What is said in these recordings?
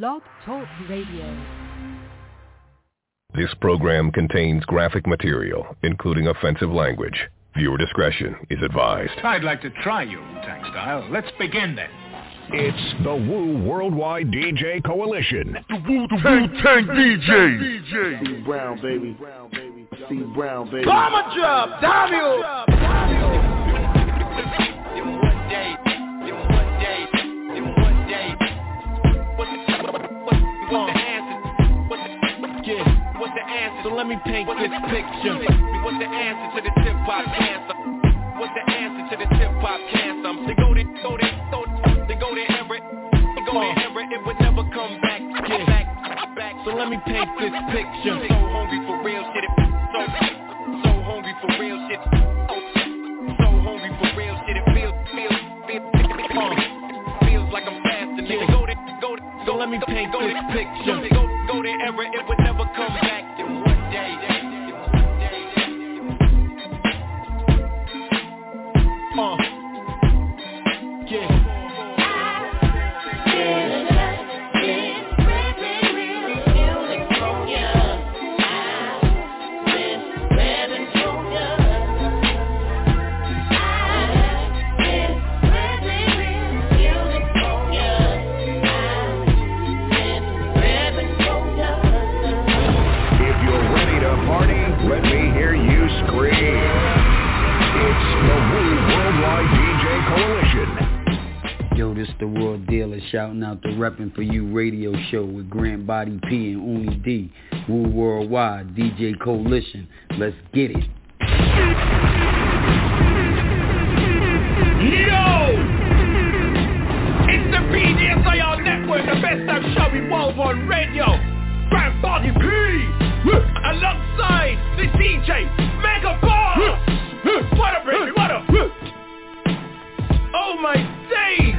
Blog Talk Radio. This program contains graphic material, including offensive language. Viewer discretion is advised. I'd like to try your Wu-Tang style. Let's begin then. It's the Wu Worldwide DJ Coalition. The Wu, the Wu-Tang DJ. DJ. C Brown, baby. C Brown, baby. Bomber drop, Daniel. So let me paint this picture. What's the answer to the tip hop cancer? What's the answer to the tip hop cancer? They go to, go to, go to, they go to Everett. They go to Everett. It would never come back. Yeah. Back, back. So let me paint this picture. So hungry for real shit. So, so hungry for real shit. So hungry for real shit. It feels, feels, feels, feels like I'm fasting. Nigga, go to, go to. So let me paint this picture. Go, go to Everett. It would never come back. Uh, this the Raw Dealer shouting out the Reppin' For You radio show with Grant Body P and Uni D. Wu Worldwide DJ Coalition. Let's get it. Yo! It's the BDSIR Network, the best of show evolve on radio. Frank Body P! Alongside the DJ, Mega Boss! What up, baby, what up? Oh my days!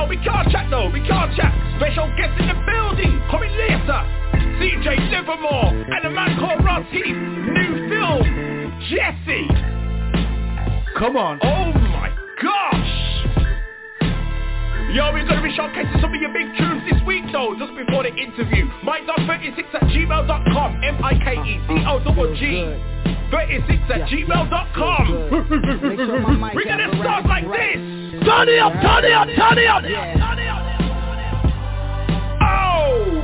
Yo, we can't chat though, we can't chat. Special guest in the building, coming later. CJ Livermore and a man called Rossi. New film, Jesse. Come on. Oh my gosh! Yo, we're gonna be showcasing some of your big tunes this week though, just before the interview. Mike36 at gmail.com, M-I-K-E-C-O-G-G. 36 at gmail.com. We're gonna start like this. Turn it up, turn it up, turn it up. Oh!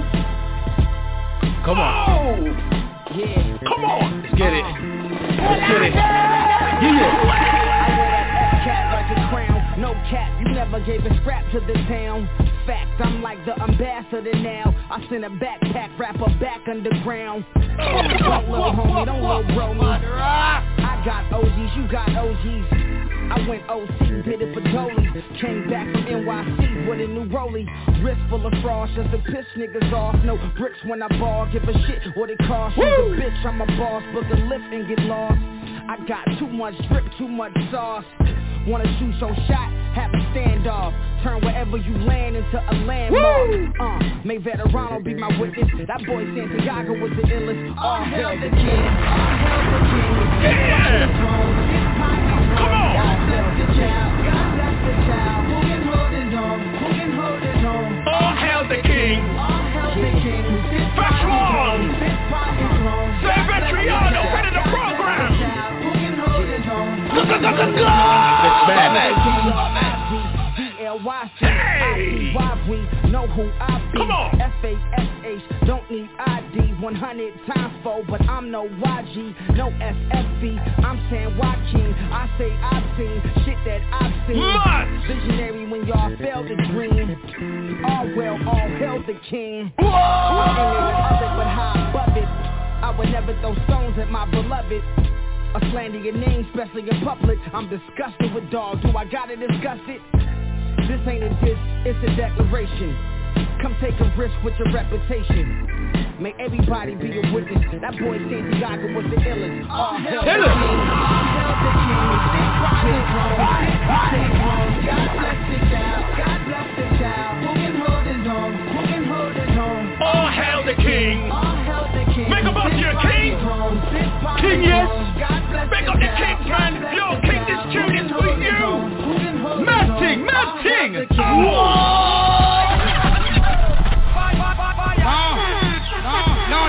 Come on. Oh! Come on! Let's get it. Let's get it. cat like a crown. No cap, you never gave a scrap to the town. Fact, I'm like the ambassador now. I send a backpack rapper back underground. Don't little homie, don't little bro me. I got OGs, you got OGs. I went OC, did it for Dolly. Came back from NYC with a new rollie. Wrist full of frost, just to piss niggas off. No bricks when I ball, give a shit what it costs. You a bitch, I'm a boss, book a lift and get lost. I got too much drip, too much sauce. Wanna shoot your shot, have a standoff. Turn wherever you land into a landmark. Uh, may Veterano be my witness. That boy Santiago was the illest. All hail the king. All hail the king. Yeah! Come on! God bless the child. God bless the child. Who can hold his own? Who can hold his own? All hail the king! All Hey! We know who I be? Come on. F-A-S-H, don't need ID 100 times four, but I'm no YG, no SFB. I'm San Joaquin, I say I've seen shit that I've seen. Must. Visionary when y'all fail to dream. All well, all hail the king. Whoa! I ain't in the oven, but high above it. I would never throw stones at my beloved. A slander your name, especially in public. I'm disgusted with dog. Do I gotta discuss it? This ain't a diss, it's a declaration. Come take a risk with your reputation. May everybody be a witness. That boy Santiago was the illest. All hell the king. Illest. All hell the king. Sit by his throne. Sit home. God bless the child. God bless the child. Who can hold his own? Who can hold his own? All hail the king! All hell the king. Make a bunch Sit of your by King yes. Big up the king, man. Yo, king, this tune is for you. Mad ting, mad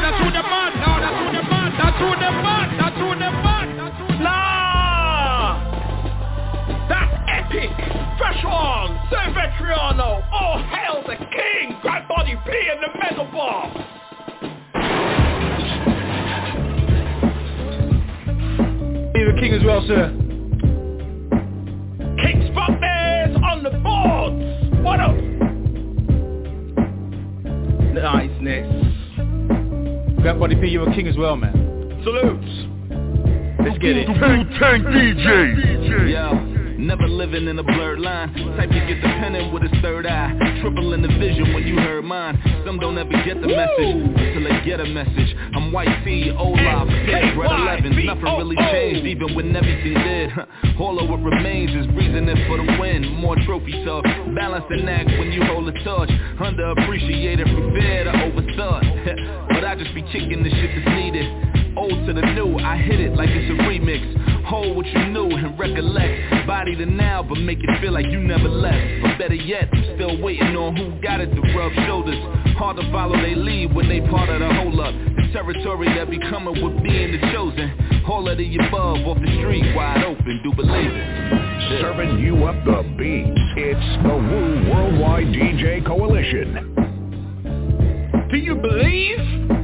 that's the man. That's the man. That's the man. That's the man. Nah. That's epic. Fresh Veterano. Hail oh, the king. Grand body in the metal bar. King. Whoa! who else here? Kicks Bears on the boards. What up? Niceness. Grab Body P, you're a king as well, man. Salutes. Let's get it. Wu-Tang DJ. Yo. Never living in a blurred line. Type to get dependent with his third eye. Triple in the vision when you heard mine. Some don't ever get the message Until they get a message. I'm White T, Olaf, Pitt, Red 11 Nothing really changed even when everything did. All of what remains is breathing it for the win. More trophy talk Balance and act when you hold a torch. Underappreciated from fear to overthought. But I just be kicking the shit that's needed Old to the new, I hit it like it's a remix. Hold what you knew and recollect. Body to now, but make it feel like you never left. But better yet, I'm still waiting on who got it to rub shoulders. Hard to follow they lead when they part of the whole up. The territory that be coming with being the chosen. All of the above off the street, wide open, do believe it. Serving you up the beats, it's the Wu Worldwide DJ Coalition. Do you believe?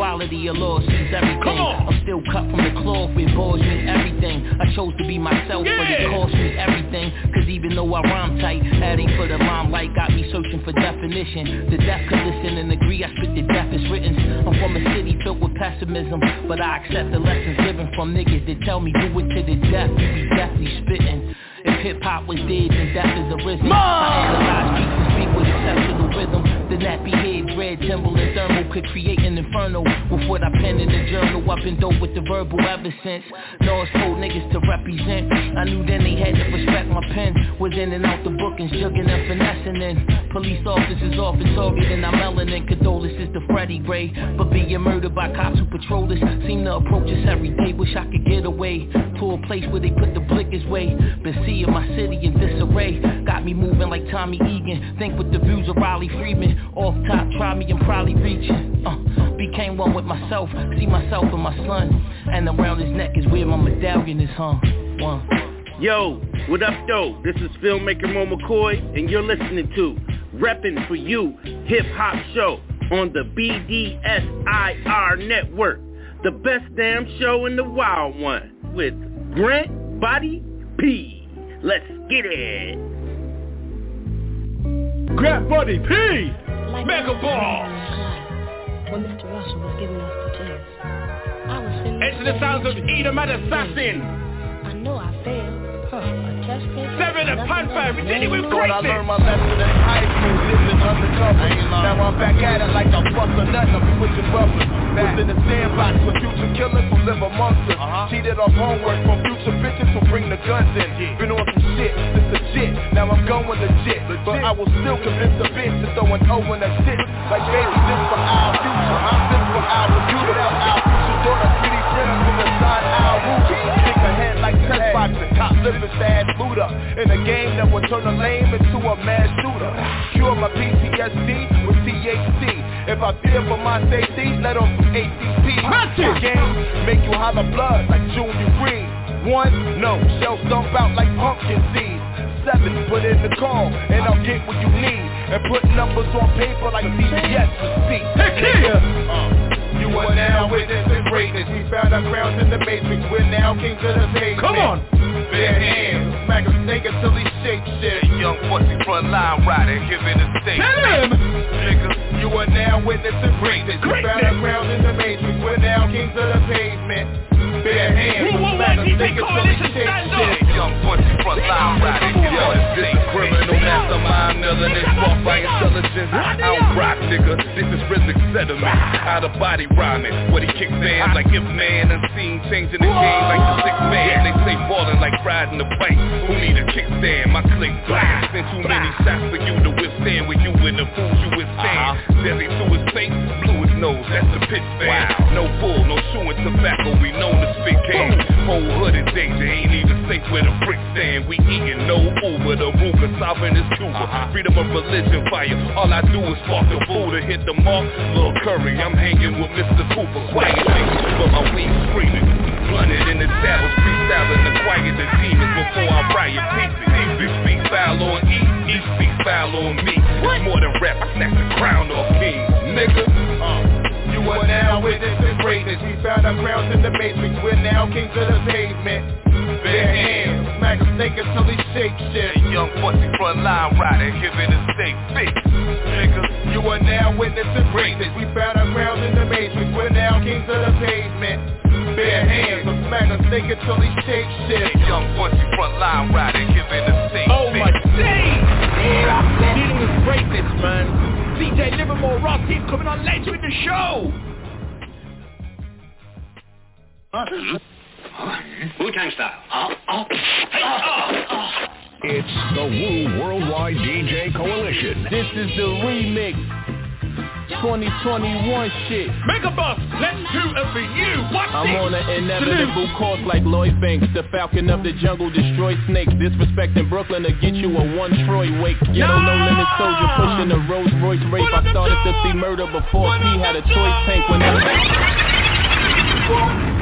Equality of law sees everything. I'm still cut from the cloth where bars mean everything. I chose to be myself yeah. but it cost me everything. Cause even though I rhyme tight Adding for the limelight. Got me searching for definition. The deaf could listen and agree I spit the deaf is written. I'm from a city filled with pessimism But I accept the lessons given from niggas that tell me do it to the death You be deathly spitting. If hip-hop was dead, then death is arisen. Mom! I analyze beats and speak with exceptional rhythm. Then that be head, red Timberland thermal Could create an inferno. With what I pen in the journal I've been dope with the verbal ever since. North told niggas to represent. I knew then they had to respect my pen. Was in and out the bookings, jugging and finessing in. Police officers often targeting I'm melanin. Condolences to Freddie Gray But being murdered by cops who patrol us. Seem to approach us every day Wish I could get away. To a place where they put the blickers way. Been seeing my city in disarray. Got me moving like Tommy Egan. Think with the of Riley Freeman Off top, try me and probably reach it uh, Became one with myself See myself and my son And around his neck is where my medallion is hung One Yo, what up though? This is filmmaker Mo McCoy and you're listening to Reppin' for You Hip Hop Show on the BDSIR Network. The best damn show in the wild one with Grant Body P. Let's get it. Grab Buddy P. Like Mega Ball. When Mr. Russell was giving us the chance, I was sitting Enter the sounds of Edom and Assassin. I know I failed. Huh, a test case. Seven and Panther, we did it with greatness. I learned my lesson in high school, living undercover. Now I'm back at it like a fuck or nothing. I'm switching brothers. Was in the sandbox with future killers who live amongst us. Cheated off homework from future bitches who bring the guns in. Been on some shit, this legit. Now I'm going legit. But I will still convince the bitch to throw an O in that shit. Like baby, this for our future. I'm this for our computer. Our future daughter, pretty friends from the side our roof. Think ahead like test boxing. Top living sad Buddha. In a game that will turn a lame into a mad shooter. Cure my PTSD with THC. If I fear for my safety, let off some ACP. Game make you holler blood like Junior Green. One, no, shells dump out like pumpkin seeds. Seven, put in the call, and I'll get what you need. And put numbers on paper like CBS to see. Uh. You are now witnessing greatness. We found our grounds in the matrix. We're now kings of the pavement. Come on. Bare hands, smack a snake until he shake shit. Young pussy front line rider, giving a statement. Nigga, you are now witnessing greatness. We found our grounds in the matrix. We're now kings of the pavement. Bare hands, smack a snake until he shake shit. Young pussy front line rider, giving a statement. Criminal mastermind, millionaire, spark by intelligence. I don't rock, nigga. This is rhythmic sediment. Out of body rhyming. What he kicks fans like if man unseen, changing the game like the six man. They say ballin' like riding the bike. Who need a kickstand? My click blast. Send too many shots for you to withstand. With you and the fools you withstand. Uh-huh. Deadly to his face, blue his nose. That's the pitch fan. No bull, no chewing tobacco. We known to spit game. Whole hood in danger. Ain't even safe with a brick stand. We eating no Uber. The Ruger sovereign is Cuba. Freedom of religion fire. All I do is spark the fool to hit the mark. Little Curry, I'm hanging with Mr. Cooper. Quiet niggas, but my weed screaming. Blunted in the saddles, freestyling the quiet the demons before I riot. Peace, peace, speak foul on E, E foul on me. It's more than rap, I snatch the crown off king, nigga. Uh, you are now witnessing greatness. We found our grounds in the matrix. We're now kings of the pavement. Bare hands, smack snake until he shake shit. A young pussy front line rider, giving a steak fix. Nigga, you are now witnessing greatness. We found our grounds in the matrix. We're now kings of the pavement. Bare hands, smack snake until he shake shit. A young pussy front line rider, giving a steak Dealing with greatness, man. CJ Livermore Ross, he's coming on later in the show. Wu-Tang style. Uh, uh, uh. It's the Wu Worldwide DJ Coalition. This is the remix. 2021 shit. Mega Boss, let's do it for you. What's I'm it? on an inevitable course like Lloyd Banks, the falcon of the jungle, destroy snakes. Disrespecting Brooklyn to get you a one Troy wake. Ghetto no limit soldier pushing a Rolls Royce rape. I started to see murder before he had a choice tank when This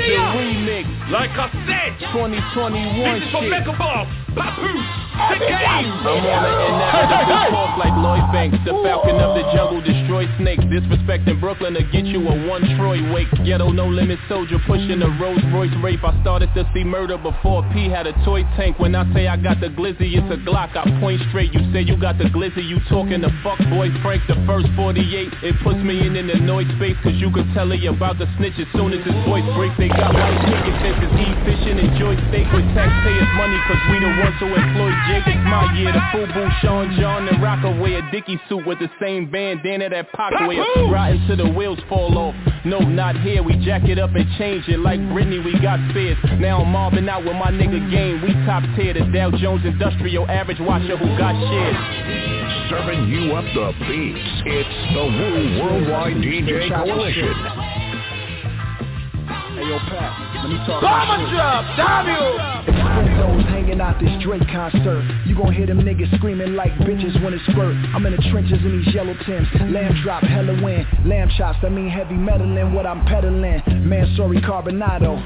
is the remix. Like I said, 2021 this is for shit. Mega Boss, Papoose, the game. I'm on an inevitable course like Lloyd Banks, the falcon of the jungle, destroy snakes. Disrespecting Brooklyn to get you a one Troy wake. Ghetto no limit soldier pushing a Rolls Royce rape. I started to see murder before P had a toy tank. When I say I got the glizzy, it's a Glock. I point straight. You say you got the glizzy, you talking the fuck boy Frank the first 48. It puts me in an annoyed space cause you can tell he about to snitch as soon as his voice breaks. They got white picket fences, eat fishing, enjoy steak with taxpayers money cause we the ones who employ Jake. It's my year. The Fubu, Sean John, and Rocker wear a Dickie suit with the same bandana that Pac wear. Right until the wheels fall off. No, not here. We jack it up and change it like Britney. We got spares. Now I'm mobbing out with my nigga game. We top tier. The Dow Jones Industrial Average Watcher who got shares. Serving you up the beats. It's the Wu Worldwide DJ Coalition. Hey yo, Pat, let me talk Bomber my shit. drop, Daniel. Expensos hanging out this Drake concert. You gon' hear them niggas screaming like bitches when it's spurt. I'm in the trenches in these yellow Tims. Lamb drop, hella win. Lamb chops, that mean heavy metal in what I'm peddling. Man, sorry, Carbonado.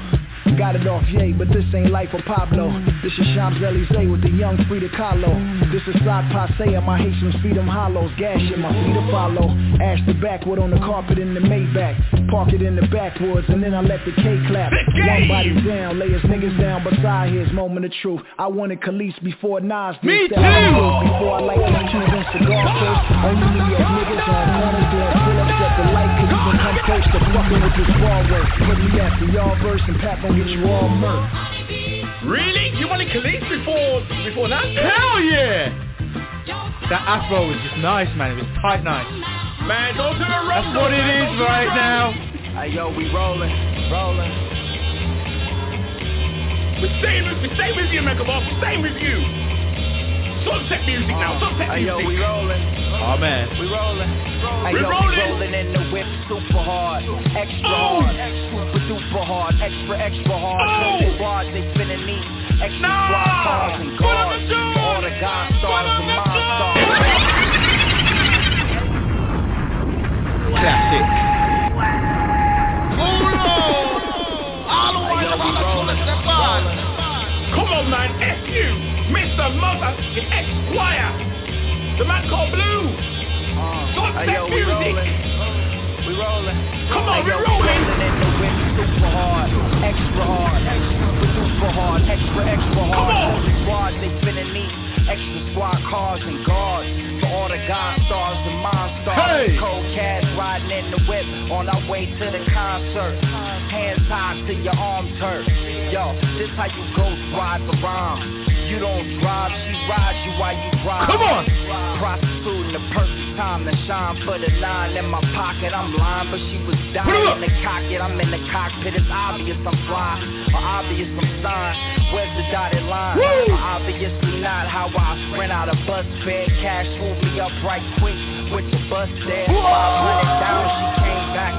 Got it off yay, but this ain't life for Pablo. This is Champs-Élysées with the young Frida Kahlo. This is Side Passe, and my Haitians feed them hollows. Gash in my feet to follow. Ash the backwood on the carpet in the Maybach. Park it in the backwoods, and then I let the K clap. One body down, lay his niggas down beside his moment of truth. I wanted Khalees before Nas did. Me out too. Before I light these Cuban cigar first. Only New York niggas on corners doing even come to fucking with this ball work. Put me after y'all verse, and Pat gon' get you all murked. Really? You wanted Khalees before before that? Hell yeah! That afro was just nice, man. It was tight nice. Man, don't do a That's what it is right now. Hey yo, we rolling, rolling. We're staying with, we're staying with you, Mega Boss. We're staying with you. Sunset music now. Sunset Hey music. yo, we rolling. Oh man. We rolling. Hey We yo, rolling. we rolling in the whip super hard, extra Oh. hard, super duper hard, extra extra hard. Oh. Twenty squads they finna need extra Nah. squad cars and What guards. All the god stars and What I'ma monsters. Classic. Hey yo, we rolling, rolling. Come on, man. F you. Mr. Motherfucking Esquire. The man called Blu. Oh. Sunset Hey yo, we music. rolling. We rolling. Come on, hey, we yo, rolling. We rolling in the whip super hard, extra hard, super hard, extra extra hard. Come on. They finna need extra squad cars and guards. For all the god stars and monsters. Hey. Cold cash riding in the whip on our way to the concert. Hands tied to your arms hurt. Yo, this how you ghost ride around. You don't drive, she rides you while you drive. Come on. Prostituting the perfect time to shine. Put a line in my pocket, I'm lying, but she was dying in the cockpit. I'm in the cockpit, it's obvious I'm flying. Or obvious I'm signed. Where's the dotted line? Or obviously not how I ran out of bus fare. Cash swooped me up right quick with the bus there. 500 down, she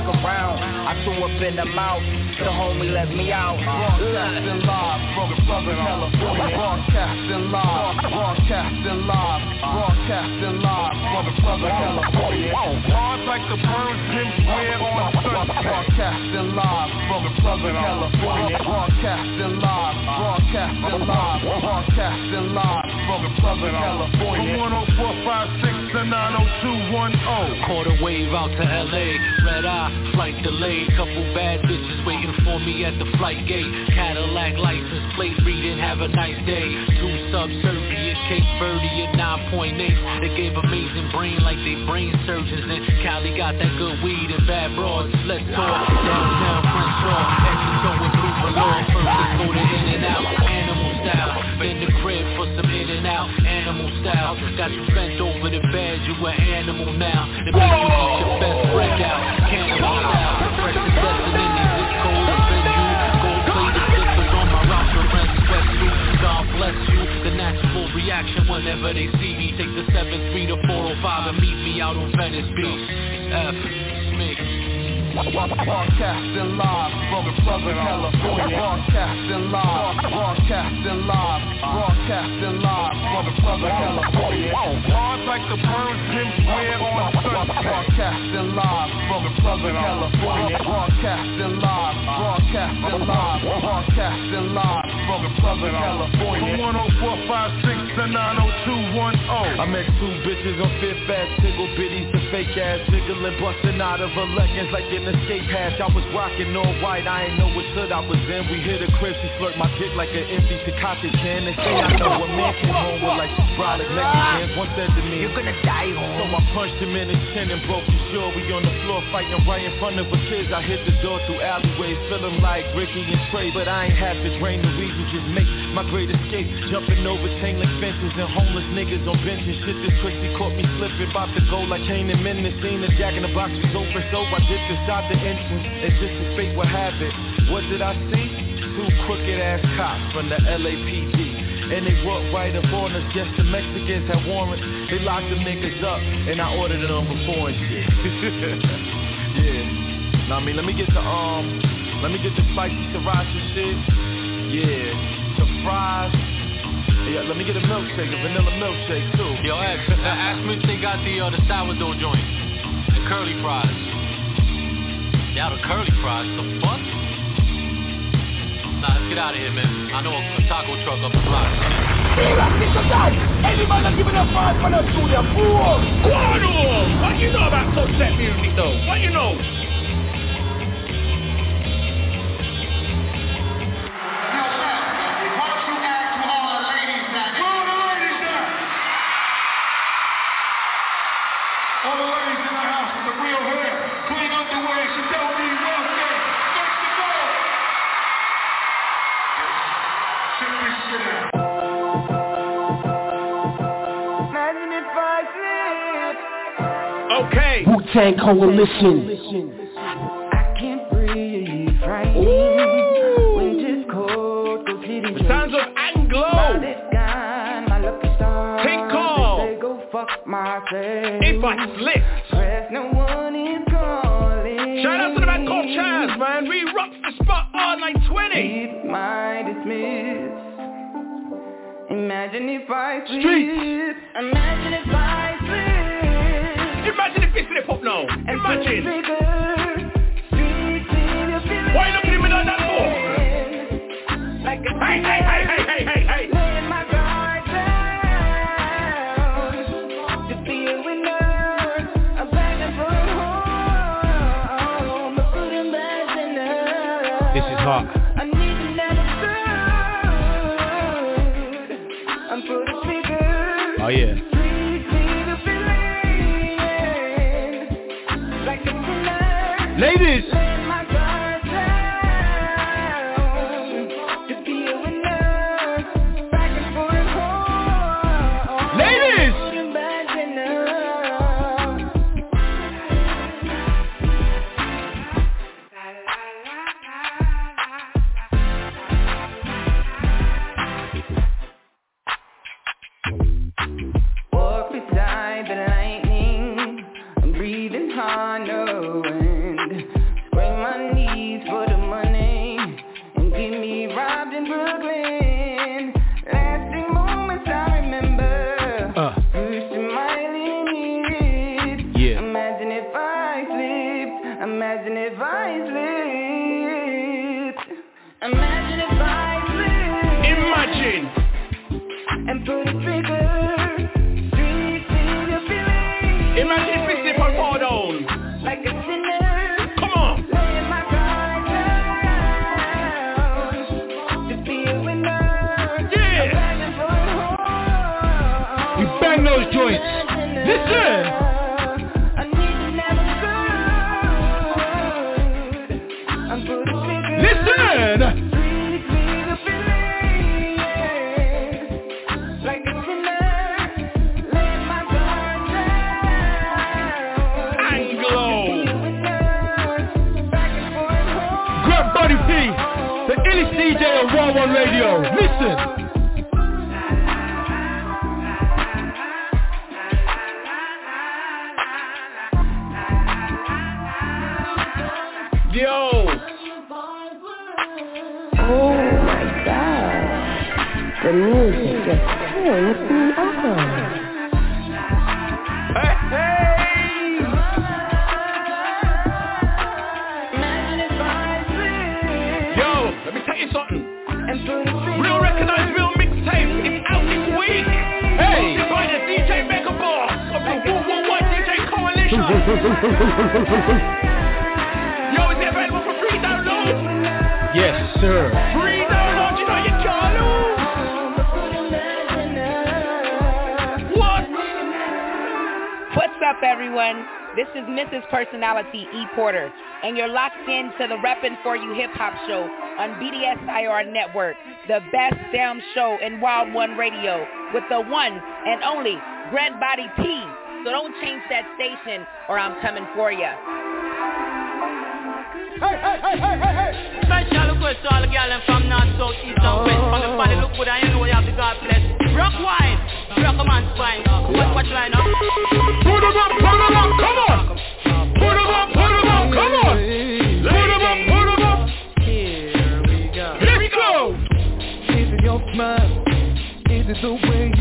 around. I threw up in the mouth. The homie let me out. Broadcasting live from Southern California. Broadcasting live, broadcasting live, broadcasting live from Southern California. Hard like the birds, Jim Square on Broadcasting live from Southern California. Broadcasting live, broadcasting live, broadcasting live from Southern California. From 10456 to 90210. Caught a wave out to LA, red eye, flight delayed. Couple bad bitches waiting for me at the flight gate. Cadillac license plate reading, have a nice day. Two subservient, Cape Verde at 9.8. They gave amazing brain like they brain surgeons. And Cali got that good weed and bad broads. Let's talk downtown Crenshaw, Exito and Blue Velour. First let's go to In and Out, animal style. Then the crib for some In and Out, animal style. Got you bent over the bed, you an animal now. They make you your best friend out, reaction whenever they see me. Take the 7-3 to 405 and meet me out on Venice Beach. F. Broadcasting live from Southern California. Broadcasting live, broadcasting live, broadcasting live from Southern California. Hard like the burns Jim Square on Sunset. Broadcasting live from Southern California. Broadcasting live, broadcasting live, broadcasting live from Southern California. From 10456 to 90210. I met two bitches on Fifth Ave, tickle bitties, the fake ass, jiggling, busting out of leggings like escape hatch. I was rocking all white, I ain't know what hood I was in. We hit a crib, she slurped my dick like an empty Tecate can. They say I know a man came home with like some brolic Mexicans. One said to me, You're gonna die home. So I punched him in his chin and broke his jaw. We on the floor fighting right in front of her kids. I hit the door through alleyways, feeling like Ricky and Trey, but I ain't have to drain the weed. We just make my great escape, jumping over link fences and homeless niggas on benches. Shit, this Chrissy caught me slipping, about to go like Kane and Men. The scene, the jack in the box was open, so I dipped inside the entrance. And just as fate would have it, what did I see? Two crooked ass cops from the LAPD. And they walked right up on us, guess the Mexicans had warrants. They locked them niggas up, and I ordered them before and shit. yeah. Now I mean, let me get the um, let me get the spicy sriracha shit. Yeah, some fries. Yeah, let me get a milkshake, a vanilla milkshake too. Yo, ask, uh, ask me if they got the uh, the sourdough joint, the curly fries. Yeah, the curly fries. The fuck? Nah, let's get out of here, man. I know a, a taco truck up the block. Any man that giving a five for the studio, fool! What you know about sunset music, though? What you know? Okay. Wu-Tang Coalition. The Sounds of Ang Low. Take call. If I slip. Shout out to the man called Chaz, man. We rock the spot all night 20. Imagine if I slip. Streets. Imagine if I Imagine. put figure, streets in your feelings. Why you looking at me like that for? Like Hey, hey, hey, hey, hey, hey, hey. Laying my guard Reality E. Porter, and you're locked in to the Reppin' For You Hip Hop Show on BDSIR Network, the best damn show in Wild One Radio with the one and only Grand Body P. So don't change that station or I'm coming for you. Hey, hey, hey, hey, hey, hey. Special request to all the gals from north, south, east, and west. From the body look good, I know you have the God bless. Rock wide, rock a man's spine. Watch, watch line up. mine? Is it the way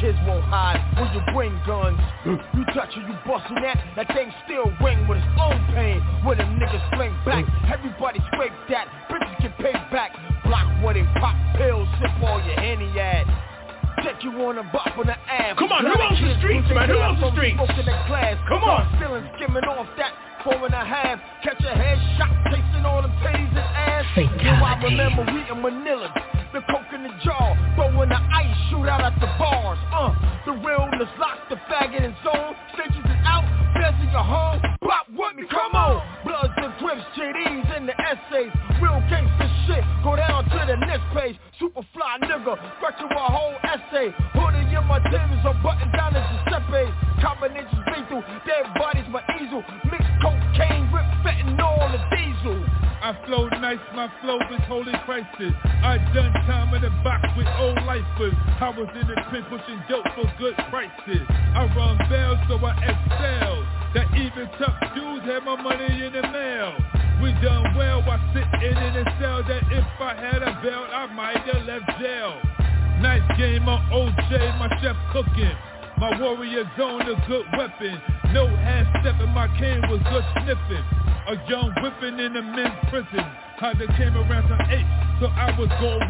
kids won't hide Where you bring guns. Hmm. You touch it, you bustin' that That thing still ring with its own pain. Where them niggas fling back hmm. Everybody scrape that Bitches get paid back. Block where they pop pills Sip all your Henny at Take you on a bop on the ass. Come on, who owns the streets, man? Who owns the streets?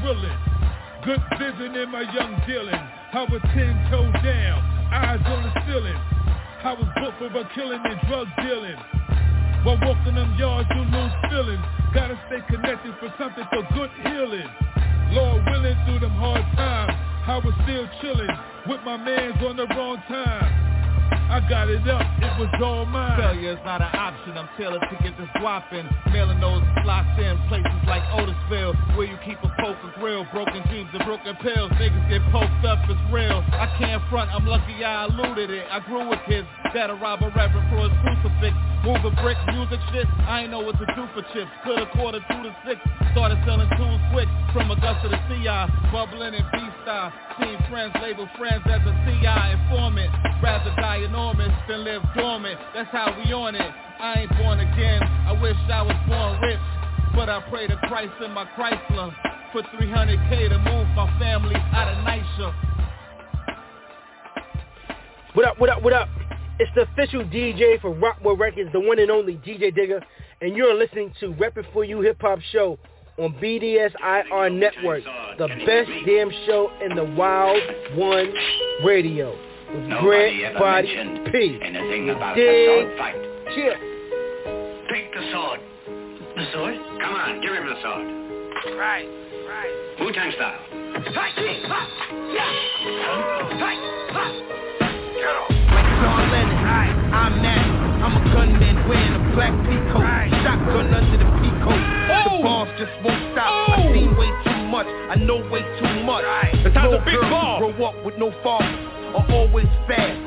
Good vision in my young dealing. I was ten down, eyes on the ceiling. I was booked for killing and drug dealing. While walking them yards, you lose. Gotta stay connected for something for good healing. Lord willing through them hard times, I was still chilling with my mans on the wrong time. I got it up, it was all mine. Failure's not an option, I'm tailored to get this whopping. Mailing those slots in places like Otisville, where you keep a poker grill. Broken dreams and broken pills, niggas get poked up, it's real. I can't front, I'm lucky I eluded it. I grew with kids that'll rob a reverend for his crucifix. Move a brick, music shit, I ain't know what to do for chips. Coulda quarter two to six, started selling tools quick. From Augusta to CI, bubbling in B-style. Seen friends label friends as a CI informant. Rather die enormous than live dormant. That's how we on it. I ain't born again. I wish I was born rich. But I pray to Christ in my Chrysler for 300k to move my family out of NYCHA. What up, what up, what up? It's the official DJ for Rockboy Records, the one and only DJ Digger, and you're listening to Reppin' For You Hip Hop Show on BDSIR Network, the best damn show in the Wild One Radio. With Grant Body mentioned P. anything about the Dig. sword fight. Chill. Take the sword. The sword? Come on, give him the sword. Right, right. Wu-Tang style. Like John Lennon, I'm that. I'm a gunman wearing a black peacoat. Shotgun under the peacoat. Oh! The bombs just won't stop. I oh! seen way too much. I know way too much. The time's no a big girls bomb. grow up with no fathers are always fast.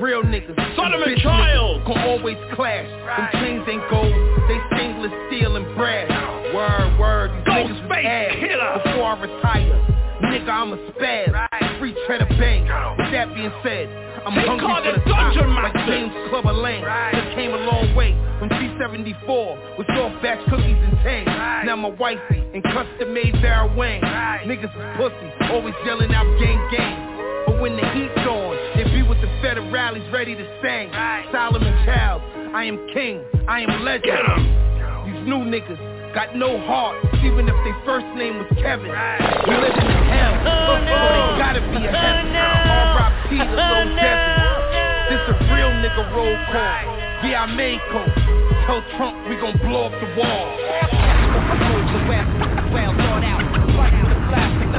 Real niggas. Solomon and bitch Childs. Can always clash. Right. Them chains ain't gold. They stainless steel and brass. Word, word. These niggas is ass. killer. Before I retire. Nigga, I'm a spaz. Free cheddar bang. With that being said, I'm They hungry call for the top, Dungeon like Master. James Clubber Lang. Just came a long way from C74 with soft batch cookies and tang. Now my wifey in custom made Barry Wayne. Niggas is pussy, always yelling out gang gang. But when the heat's on, they be with the federales ready to sing. Solomon Child, I am king, I am legend. These new niggas got no heart, even if their first name was Kevin. We live in hell, oh, so they gotta be a oh, heaven. R.I.P. to Lil Devin. This a real nigga roll call. Yeah, I made coke. Tell Trump we gon' blow up the wall. Well thought out. Fight for the plastic.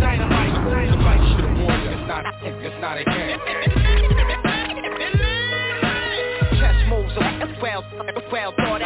Dynamite. Somebody should have warned you. It's not, it's not a game. Chess moves are well, well thought out.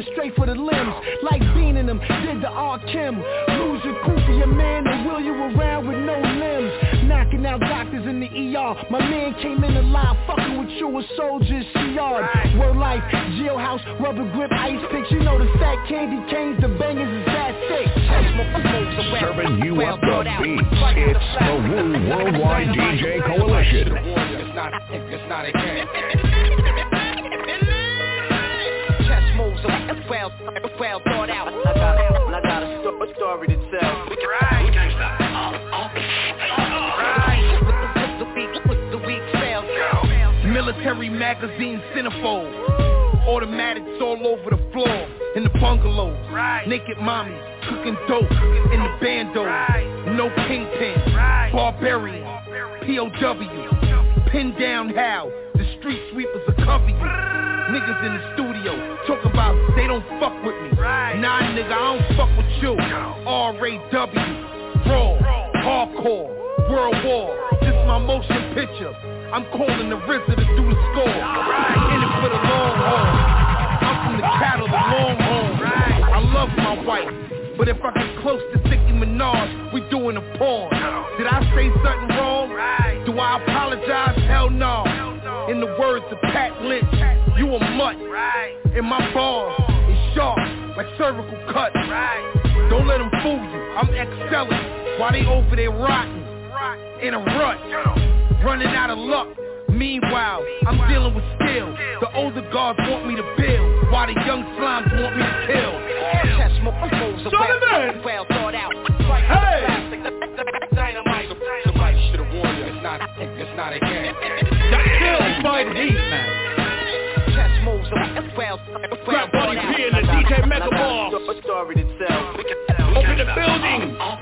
going straight for the limbs. Like Bean in them, did the R. Kim. Lose your goofy, your man, and wheel you around with no limbs. Knocking out doctors in the ER. My man came in the line, fucking with you with soldiers, CR. Word life, jailhouse, rubber grip, ice picks. You know the fat candy canes, the bangers is that thick. Serving you up the beats. It's the Wu Worldwide DJ Coalition. It's not, it's not a game. Moves are well, well thought out. I got, I got a sto- story to tell. We can, we can stop. Military magazine centerfold. Automatics all over the floor. In the bungalow. Naked mommy cooking dope in the bando. No kingpin. Barbarian. POW. Pin down how. The street sweepers will cover you. Niggas in the studio talk about they don't fuck with me. Nah, nigga, I don't fuck with you. R-A-W. Raw. Hardcore. World War. This my motion picture. I'm calling the RZA to do the score. In it for the long haul. I'm from the cattle, the long haul. I love my wife. But if I get close to Nicki Minaj, we doing a porn. Did I say something wrong? Do I apologize? Hell no. In the words of Pat Lynch, you a mutt. And my bars is sharp, like cervical cuts. Don't let them fool you. I'm excelling while they over there rotting in a rut, running out of luck. Meanwhile, I'm dealing with skill. The older guards want me to build, while the young slimes want me to kill. Chess moves are well, well thought out. Fight for the plastic. Dynamite. Somebody should have warned you. It's not, it's not a game. Still by the heat, man. Chess moves are well, well Grab Buddy. P and the DJ Mega I got Boss. a sto- story to tell. Open the building. Oh,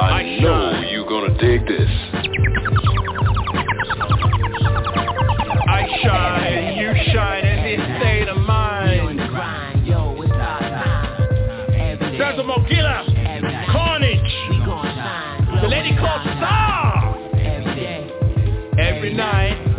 I know you gonna dig this. I shine, you shine in this state of mind. There's a Mogillah, Karniege, the lady called Stahhr. Every night,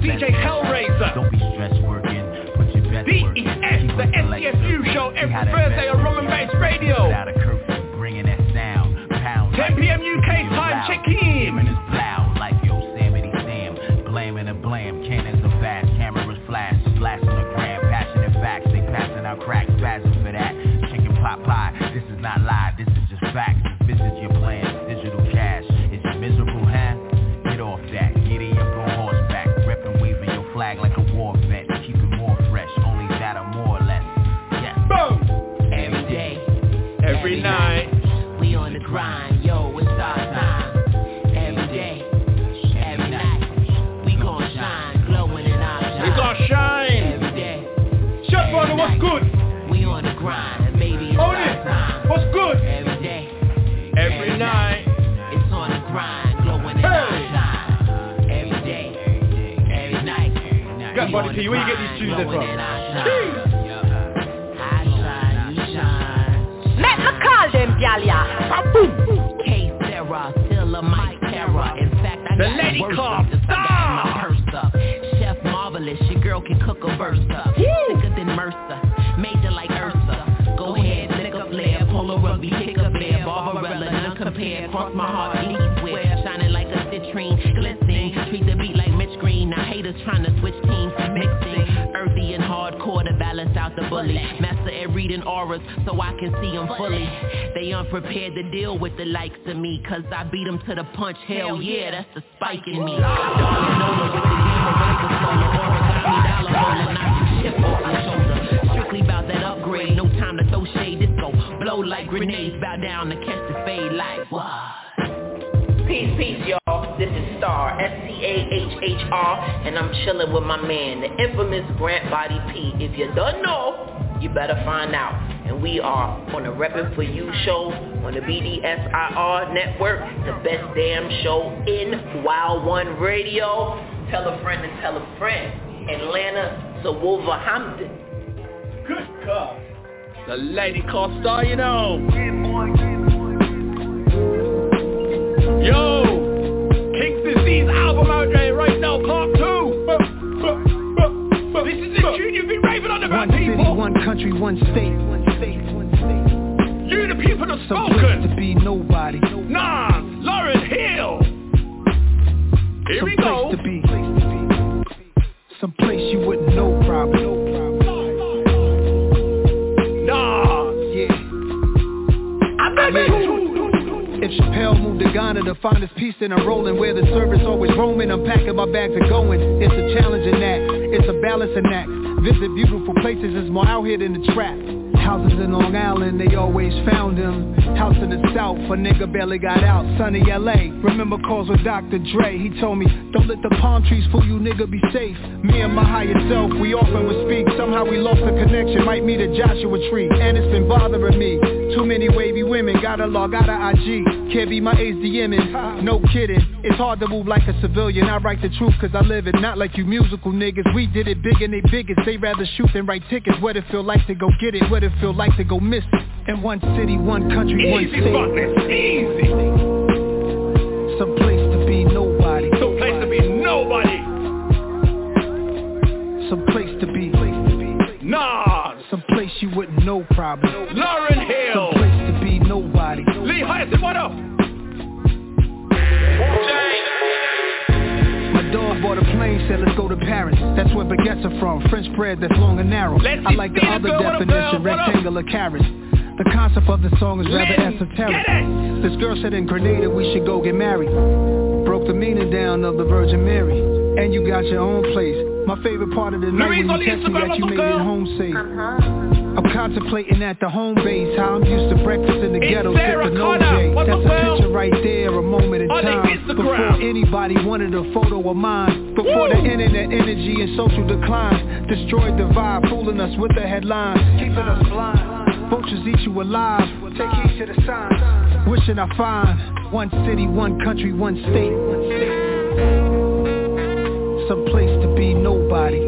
DJ Hellraiser. Don't be stressed working, put your best. DES, the. SCFU show every Thursday on Roman Bass. Radio. Without a curfew, bringing that sound. 10 p.m. UK Grandbody P, where you get these tunes from? Let me call them, gal, yeah. K Sarah, still a Mike Terror. In fact, I The got Lady worse Club, since I got my purse up. Chef Marvelous, your girl can cook a verse up. Sicker than Mercer, major like Ursa. Go ahead, lick a flare, pull a rugby, kick a bear, Barbarella, none compare. Cross my heart, out the bully. Master at reading auras so I can see them fully. They unprepared to deal with the likes of me, cause I beat them to the punch. Hell yeah, that's the spike in me. Darling Nola with the demon razor solar aura got me dollar roller, knock the chip off my shoulder. Strictly about that upgrade, no time to throw shade. This go blow like grenades, bow down to catch the fade like what? Peace, peace, y'all. This is Stahhr, S-T-A-H-H-R, and I'm chilling with my man, the infamous Grant Body P. If you don't know, you better find out. And we are on the Reppin' For You show on the BDSIR network, the best damn show in Wild One Radio. Tell a friend and tell a friend. Atlanta to Wolverhampton. Good God. The Lady Club Stahhr, you know. Yo, King's Disease album out there right now, part two. This is the tune you've been raving on about, One city, people. one country, one state. You the people have Some spoken. to be nobody. Nas, Lauryn Hill. Here Some we go. to be. Some place you wouldn't know probably. Nas. Yeah. Chappelle moved to Ghana to find his peace, and I'm rolling where the service always roaming. I'm packing my bags and going. It's a challenging act. It's a balancing act. Visit beautiful places. It's more out here than the trap. Houses in Long Island, they always found him. House in the South, a nigga barely got out. Sunny LA, remember calls with Dr. Dre. He told me, don't let the palm trees fool you, nigga, be safe. Me and my higher self, we often would speak. Somehow we lost the connection. Might meet a Joshua tree, and it's been bothering me. Too many wavy women, gotta log out of IG. Can't be my age DMing, no kidding. It's hard to move like a civilian. I write the truth cause I live it, not like you musical niggas. We did it big and they biggest. They rather shoot than write tickets. What it feel like to go get it, what it feel like to go miss it. In one city, one country, one Easy, state. Buckness, easy. Some place to be nobody. Some place to be nobody. Some place to be. Nas. Some place you wouldn't know probably. Lauryn dog bought a plane, said let's go to Paris. That's where baguettes are from, French bread that's long and narrow. Let's I like the other girl, definition, girl, rectangular carrots. The concept of the song is rather Lynn, esoteric. get This girl said in Grenada we should go get married. Broke the meaning down of the Virgin Mary. And you got your own place. My favorite part of the night Louise when you the text me that you made up, it girl? home safe. Uh-huh. I'm contemplating at the home base how I'm used to breakfast in the It's ghetto, sipping no Connor. day. What's That's a picture right there, a moment in time before anybody wanted a photo of mine. Before the internet energy and social decline destroyed the vibe, fooling us with the headlines, keeping us blind. Vultures eat you alive. Take heed to the signs. Wishing I find one city, one country, one state. Some place to be nobody.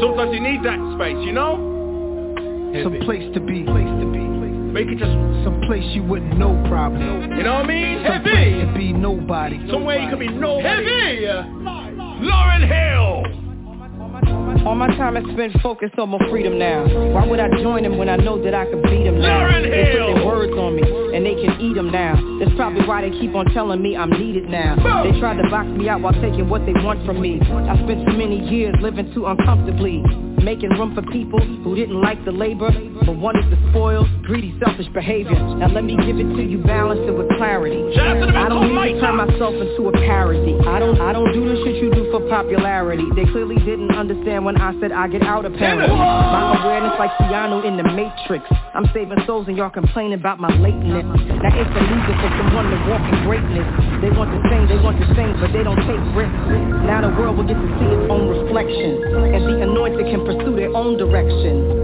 Sometimes you need that space, you know? Some place to be. Place to be. Make it just, Some place you wouldn't know probably. you know what I mean? Some place to be nobody. Somewhere you can be nobody. Heavy! Lauryn Hill! All my time is spent focused on my freedom now. Why would I join them when I know that I could beat them now? Lauryn They put Hill. their words on me, and they can eat them now. That's probably why they keep on telling me I'm needed now. They tried to box me out while taking what they want from me. I spent so many years living too uncomfortably. Making room for people who didn't like the labor, but wanted the spoils, greedy, selfish behavior. Now let me give it to you balanced and with clarity. Shout out to the I don't need to turn myself into a parody. I don't I don't do the shit you do for popularity. They clearly didn't understand when I said I get out of parody. My awareness like Keanu in the Matrix. I'm saving souls and y'all complaining about my lateness. Now it's illegal for someone to walk in greatness. They want the same, they want the same, but they don't take risks. Now the world will get to see its own reflection. And the anointed can pursue their own direction.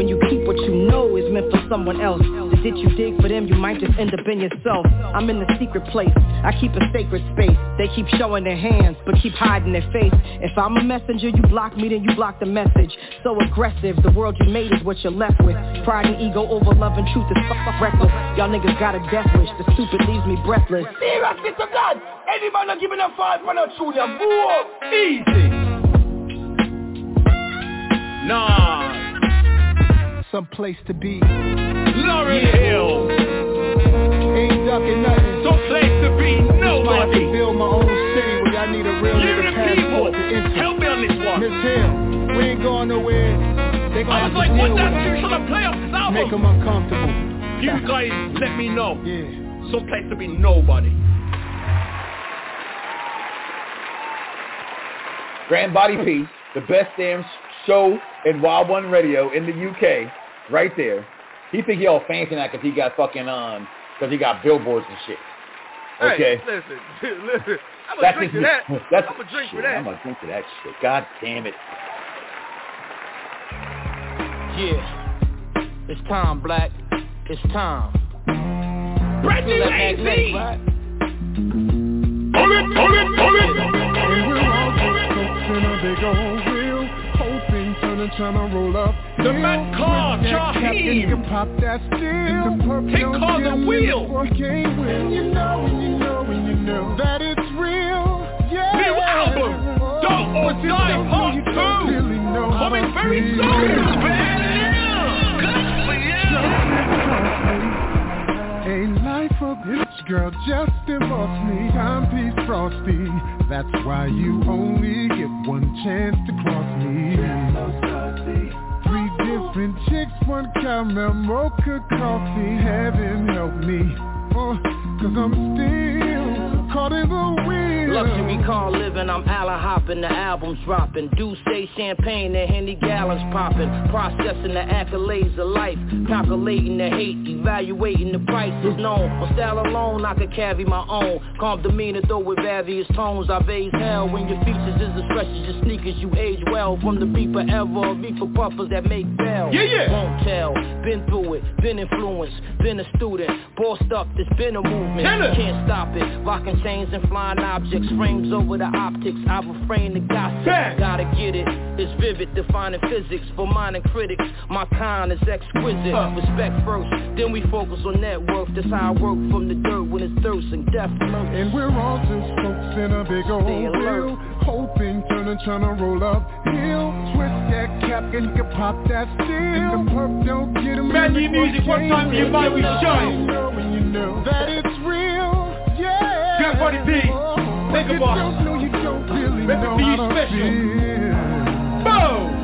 When you keep what you know is meant for someone else. The ditch you dig for them, you might just end up in yourself. I'm in the secret place, I keep a sacred space. They keep showing their hands, but keep hiding their face. If I'm a messenger, you block me, then you block the message. So aggressive, the world you made is what you're left with. Pride and ego over love and truth is fuck, fuck reckless. Y'all niggas got a death wish, the stupid leaves me breathless. Seriously to God, any man not giving a five for no junior, whoa, easy. Nah. Some place to be. Lauryn Hill. Ain't ducking nothing. Some place to be, So I nobody. can build my own city where I need a real You nigga the people. to enter. Help me on this one. Miss Hill, we ain't going nowhere. They gonna I was like, what that with you us. should have played off this album? Make them uncomfortable. You guys let me know. Yeah. Some place to be nobody. Grand Body P, the best damn show in Wild One Radio in the UK, right there. He think he all fancy now because he got fucking um, on, because he got billboards and shit. Okay. Hey, listen, listen. I'm That's gonna drink to that. That's I'm gonna drink shit, for that. I'm gonna drink to that shit. God damn it. Yeah. It's time, Black. It's time. Brand Feel new that AZ. magnetic, right? It, hold it, hold it. We're all just folks in a big old trying to roll up. The man called Jaheim. You pop that still. The perp He called the wheel. before he can't win. You know, and you know, and you know that it's real. Yeah. New album, Don't or Die Part you 2. don't really Coming very soon. Bad news. Good for you. Ain't life a bitch, girl, just divorce me I'm Timepiece frosty, that's why you only get one chance to cross me Different chicks, one caramel mocha coffee Heaven help me, oh, cause I'm still caught in the wheel Luxury car living, I'm Allen hopping, the album's dropping. Do say champagne and handy gallons popping. Processing the accolades of life, calculating the hate, evaluating the price is known. On style alone, I could carry my own. Calm demeanor, though with various tones. I raise hell when your features is as fresh as your sneakers. You age well from the beeper ever, reefer puffers that make bell. Yeah, yeah. Won't tell, been through it, been influenced, been a student, bossed up, it's been a movement. Can't stop it, rocking chains and flying objects, frames over the optics. I refrain the gossip, Bang. gotta get it. It's vivid, defining physics for minor critics. My kind is exquisite. Huh. Respect first, then we focus on net worth. That's how I work from the dirt when it's thirst and death lurks. And we're all just folks in a big old Stay alert. wheel Hoping, turning, trying to roll up hill Twist that cap and you can pop that still The perp don't get 'em Man, in you the music, what time do you when buy we know, shine? You know, you know that it's real, yeah Grand Body P, Oh, Mega but you Boss. know, you don't really Let me know be how special. Boom.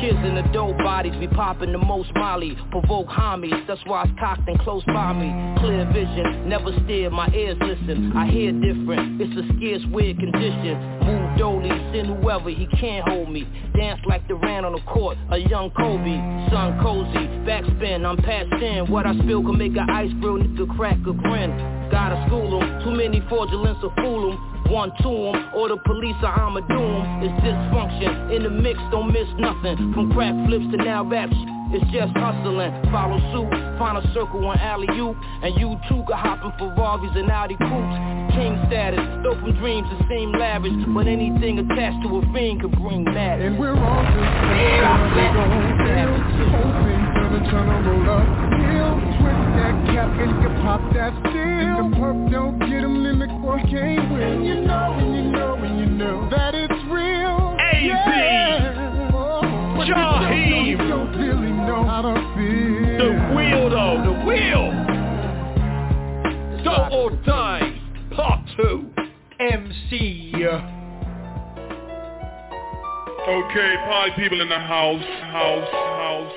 Kids in the dope bodies, we popping the most molly Provoke homies, that's why it's cocked and close by me Clear vision, never steer, my ears listen I hear different, it's a scarce weird condition Move dolly, send whoever, he can't hold me. Dance like ran on the court, a young Kobe. Sun cozy, backspin, I'm past 10 What I spill can make a ice grill nigga crack a grin. Gotta school 'em, too many fraudulence to fool 'em. One to 'em, or the police or I'ma do. It's dysfunction, in the mix don't miss nothing. From crack flips to now rap it's just hustling. Follow suit, find a circle on alley-oop And you too can hop in Ferraris and Audi coupes. King status, though from dreams it seem lavish. But anything attached to a fiend could bring madness And we're all just folks in a big old wheel Hoping, turning, trying to roll up. Hill Twist that cap and you can pop that still The perp don't get 'em in the court can't win. You know, and you know, and you know That it's real. AZ. yeah. Oh, though, the wheel. Or Die, Part 2. MC. Okay, party people in the house, house, house.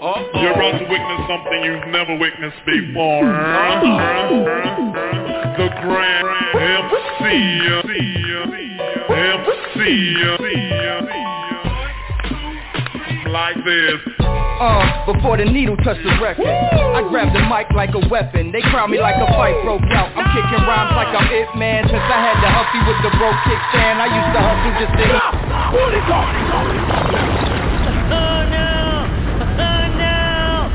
Uh-oh. You're about to witness something you've never witnessed before. The Grand MC. MC like this. Uh, before the needle touched the record, Woo! I grabbed the mic like a weapon. They crown me like a fight broke out. I'm kicking rhymes like I'm it man. Since I had the huffy with the broke kickstand, I used to hustle just to eat. Oh no! Oh no!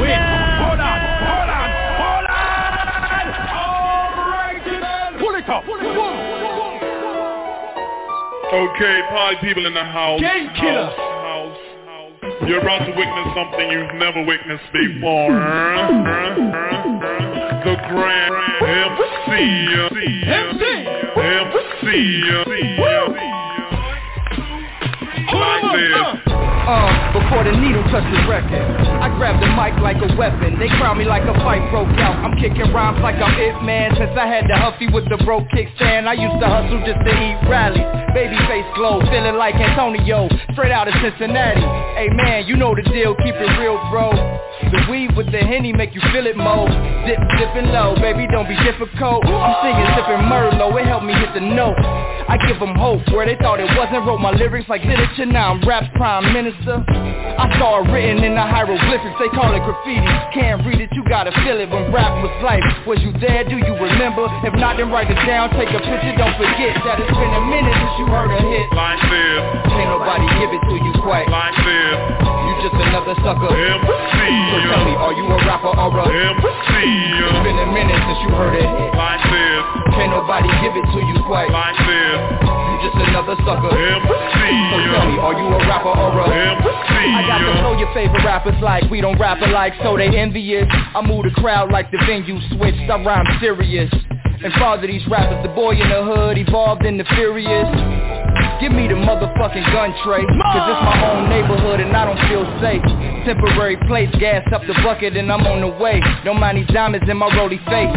Wait, hold on, hold on, hold on! Alright, pull it up, pull it up. Okay, party people in the house. Game killer. You're about to witness something you've never witnessed before. the Grand MC. MC. MC. Like this. Uh, before the needle touched the record. I grabbed the mic like a weapon. They crowd me like a fight broke out. I'm kicking rhymes like I'm it man. Since I had the huffy with the broke kickstand I used to hustle just to eat rallies Baby face glow, feeling like Antonio. Straight out of Cincinnati. Hey man, you know the deal, keep it real bro The weed with the Henny make you feel it more. Dip, dipping low, baby don't be difficult. I'm singing, sipping Merlot, it helped me hit the note. I give them hope where they thought it wasn't. Wrote my lyrics like literature, now I'm rap prime minister. I saw it written in the hieroglyphics, they call it graffiti. Can't read it, you gotta feel it. When rap was life Was you there, do you remember? If not, then write it down, take a picture, don't forget That it's been a minute since you heard a hit. Like this Can't nobody give it to you quite. Like this You just another sucker. MC So tell me, are you a rapper or a MC uh. It's been a minute since you heard it Like this Can't nobody give it to you quite Like this You just another sucker MC So tell me, are you a rapper or a I got to uh. know your favorite rappers like we don't rap alike, so they envious. I move the crowd like the venue switched. I rhyme serious. And father these rappers, the boy in the hood evolved in the furious. Give me the motherfucking gun tray Cause it's my own neighborhood and I don't feel safe. Temporary place, gas up the bucket and I'm on the way. Don't mind these diamonds in my roly face.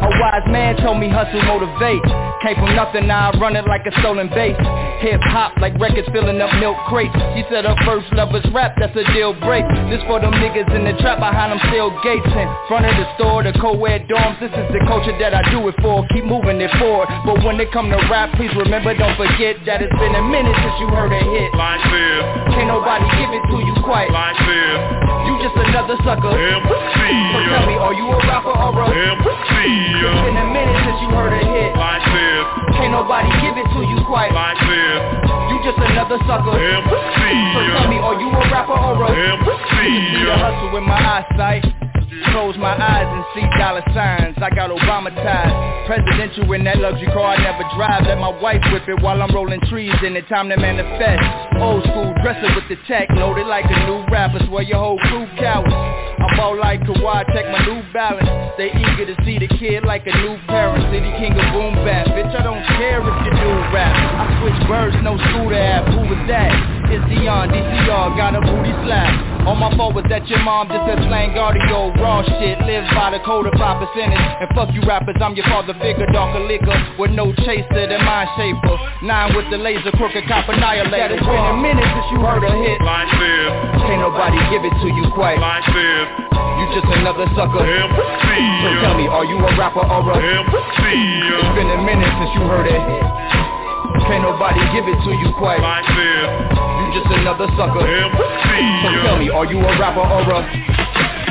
A wise man told me hustle motivate Came from nothing, now I run it like a stolen base Hip hop like records filling up milk crates. She said her first love was rap, that's a deal break. This for them niggas in the trap behind them still gates In front of the store, the co-ed dorms This is the culture that I do it for, keep moving it forward But when it come to rap, please remember, don't forget That it's been a minute since you heard a hit. Like this Can't nobody give it to you quite. Like this You just another sucker. MC So tell me, are you a rapper or a MC It's been a minute since you heard a hit. Like this Can't nobody give it to you quite. Like this. You just another sucker. MC So tell me, are you a rapper or a MC See the hustle with my eyesight Close my eyes and see dollar signs. I got Obama ties. Presidential in that luxury car I never drive. Let my wife whip it while I'm rolling trees And it's time to manifest. Old school dresser with the tech Loaded like a new rapper. Swear your whole crew cowards I'm all like Kawhi Check my new balance. They eager to see the kid like a new parent. City king of boom bap. Bitch I don't care if you do rap. I switch birds, no scooter app Who was that? It's Deon, DCR, got a booty slap. On my phone was that your mom just a slang audio Raw shit, live by the code of 5 percentage And fuck you rappers, I'm your father figure Darker liquor, with no chaser than mind shaper. Nine with the laser, crooked cop annihilator. It's been a minute since you heard a hit. Like this Can't nobody give it to you quite. Like this You just another sucker. MC So tell me, are you a rapper or a MC It's been a minute since you heard it. Can't nobody give it to you quite. Like this You just another sucker. MC So tell me, are you a rapper or a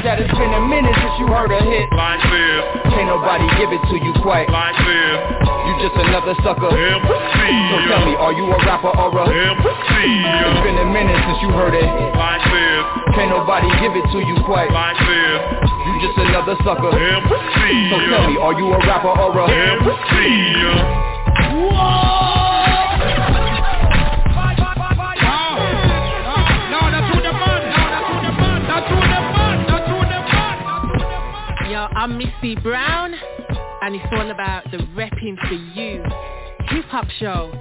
That it's been a minute since you heard a hit. Like this Can't nobody give it to you quite. Like this You just another sucker. MC So tell me, are you a rapper or a MC It's been a minute since you heard it. Like this Can't nobody give it to you quite. Like this You just another sucker. MC So tell me, are you a rapper or a MC Yo, I'm Miss C Brown, and it's all about the repping for you hip hop show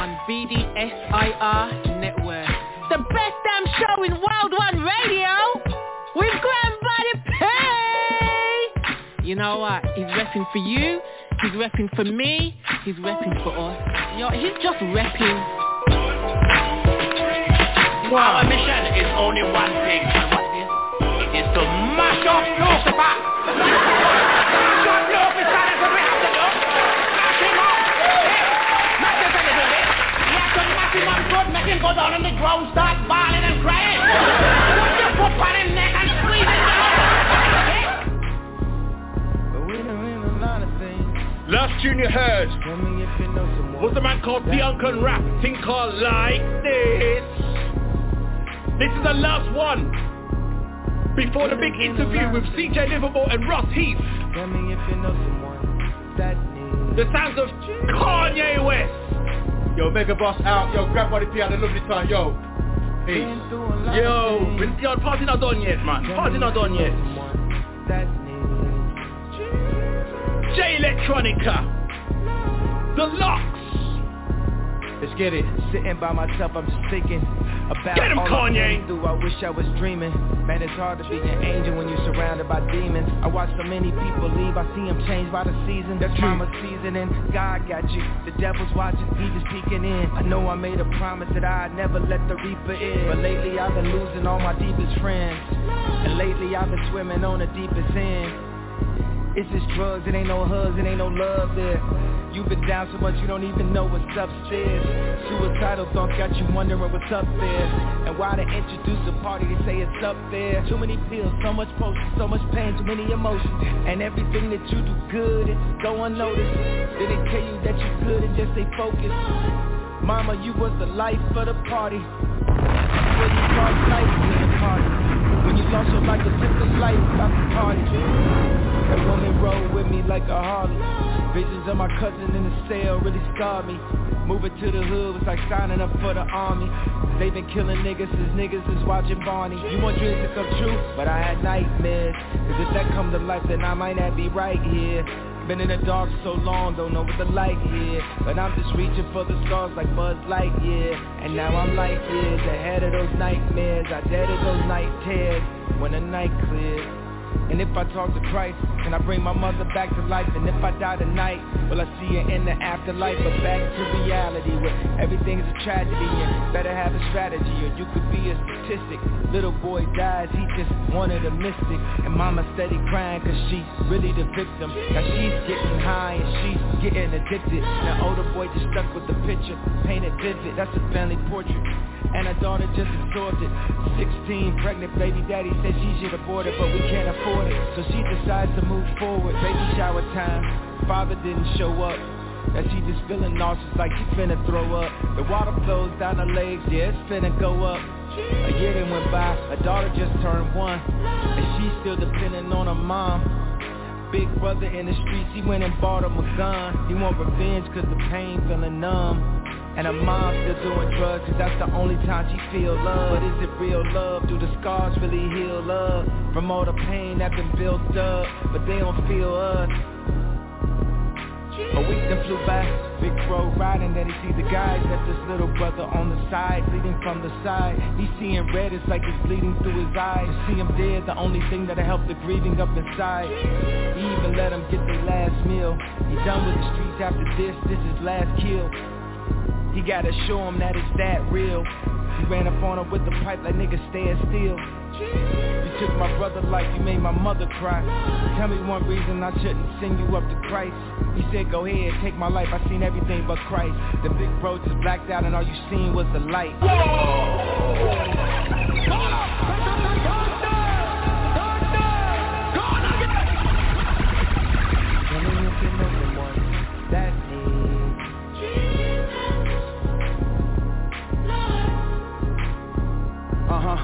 on BDSIR Network. The best damn show in World One Radio with Grandbody P. You know what? He's repping for you. He's repping for me. He's repping for us. Yo, he's just repping. Our mission is only one thing? It is to mash up Lucifer. on the start and crying. Put your foot on his neck and. Last tune you heard was a man called the Uncle Rap, thing Like This. This is the last one before the big interview with CJ Livermore and Ross Heath. The sounds of Kanye West. Yo, Mega Boss out. Yo, grab Body P had a lovely time. Yo. Peace. Yo, yo, party not done yet, man. Party not done yet. Jay Electronica. The Lox. Let's get it. Sitting by myself, I'm just thinking about Get him, all Kanye. I've through. I wish I was dreaming. Man, it's hard to be an angel when you're surrounded by demons. I watch so many people leave. I see them changed by the season. That's mama seasoning. God got you. The devil's watching. He just peeking in. I know I made a promise that I'd never let the reaper in. But lately I've been losing all my deepest friends. And lately I've been swimming on the deepest end. It's just drugs, it ain't no hugs, it ain't no love there. You've been down so much you don't even know what's upstairs. Suicidal thoughts got you wondering what's up there. And why they introduce a party, they say it's up there. Too many pills, so much potion, so much pain, too many emotions. And everything that you do good, it go unnoticed. Then they tell you that you're good and just stay focused. Mama, you was the life of the party. When you brought life to the party. When you lost your life, it took the life out the party. That woman rode with me like a Harley. Visions of my cousin in the cell really scarred me. Moving to the hood was like signing up for the army. They been killing niggas since niggas is watching Barney. You want dreams to come true, but I had nightmares. Cause if that come to life, then I might not be right here. Been in the dark so long, don't know what the light is. But I'm just reaching for the stars like Buzz Lightyear. And now I'm light years ahead of those nightmares. I deaded those night tears when the night cleared. And if I talk to Christ, can I bring my mother back to life? And if I die tonight, will I see her in the afterlife? But back to reality where everything is a tragedy and better have a strategy or you could be a statistic. Little boy dies, he just wanted a mystic. And mama steady crying cause she's really the victim. Now she's getting high and she's getting addicted. Now older boy just stuck with the picture, painted vivid. That's a family portrait and her daughter just absorbed it 16, pregnant baby daddy said she should abort it But we can't afford So she decides to move forward. Baby shower time. Father didn't show up. That she just feeling nauseous like she finna throw up. The water flows down her legs, yeah it's finna go up. A year then went by, her daughter just turned one. And she's still depending on her mom. Big brother in the streets, he went and bought him a gun. He want revenge cause the pain feeling numb and her mom still doing drugs cause that's the only time she feel love. But is it real love? Do the scars really heal love? From all the pain that been built up? But they don't feel us. A week then flew by Big bro riding then he see the guys Met this little brother on the side Bleeding from the side. He seeing red it's like it's bleeding through his eyes. See him dead the only thing that'll help the grieving up inside. He even let him get their last meal. He done with the streets after this This is last kill he gotta show him that it's that real. He ran up on him with the pipe like nigga stand still. You took my brother life, you made my mother cry. Tell me one reason I shouldn't send you up to Christ. He said go ahead, take my life, I seen everything but Christ. The big bro just blacked out and all you seen was the light Uh-huh.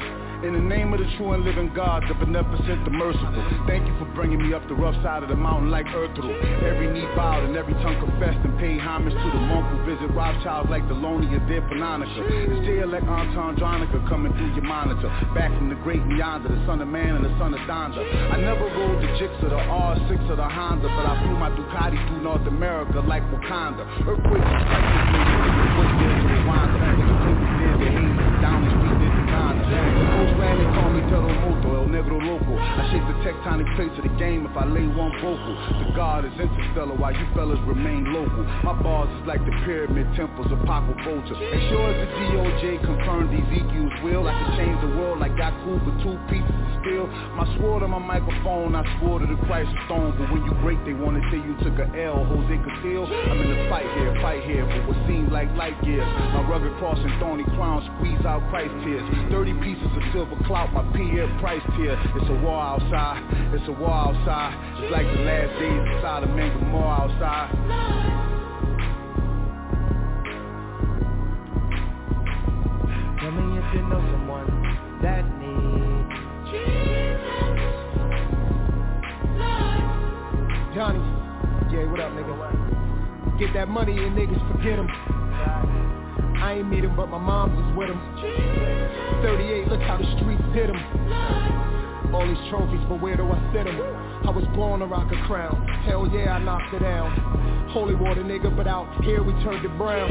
In the name of the true and living God, the beneficent, the merciful. Thank you for bringing me up the rough side of the mountain like Ertugrul. Every knee bowed and every tongue confessed and paid homage to the monk who visit Rothschild like the lonely of dead Pannonica. It's J-Elect Antandronica coming through your monitor. Back from the great yonder, the son of man and the son of Donda. I never rode the Gixxer, the R6 or the Honda, but I flew my Ducati through North America like Wakanda. Earthquakes and vocal. The God is interstellar while you fellas remain local. My bars is like the pyramid temples of Paco Vulture. As sure as the DOJ confirmed Ezekiel's will, I can change the world like Goku with two pieces of steel. My sword on my microphone, I swore to the Christ stone. But when you break, they wanna say you took a L. Jose Castillo, I'm in the fight here, fight here. But what seems like light years. My rugged cross and thorny crown squeeze out Christ tears. 30 pieces of silver clout, my P here, Price here. It's a war outside. It's a war outside. It's like the last days of Sodom and Gomorrah outside. Tell me if you know someone that needs Johnny, yeah, what up, nigga? Get that money and niggas forget him. I ain't meet him, but my mom's is with him. 38, look how the streets did him. All these trophies, but where do I sit them? I was born to rock a crown. Hell yeah, I knocked it down. Holy water, nigga, but out here we turned it brown.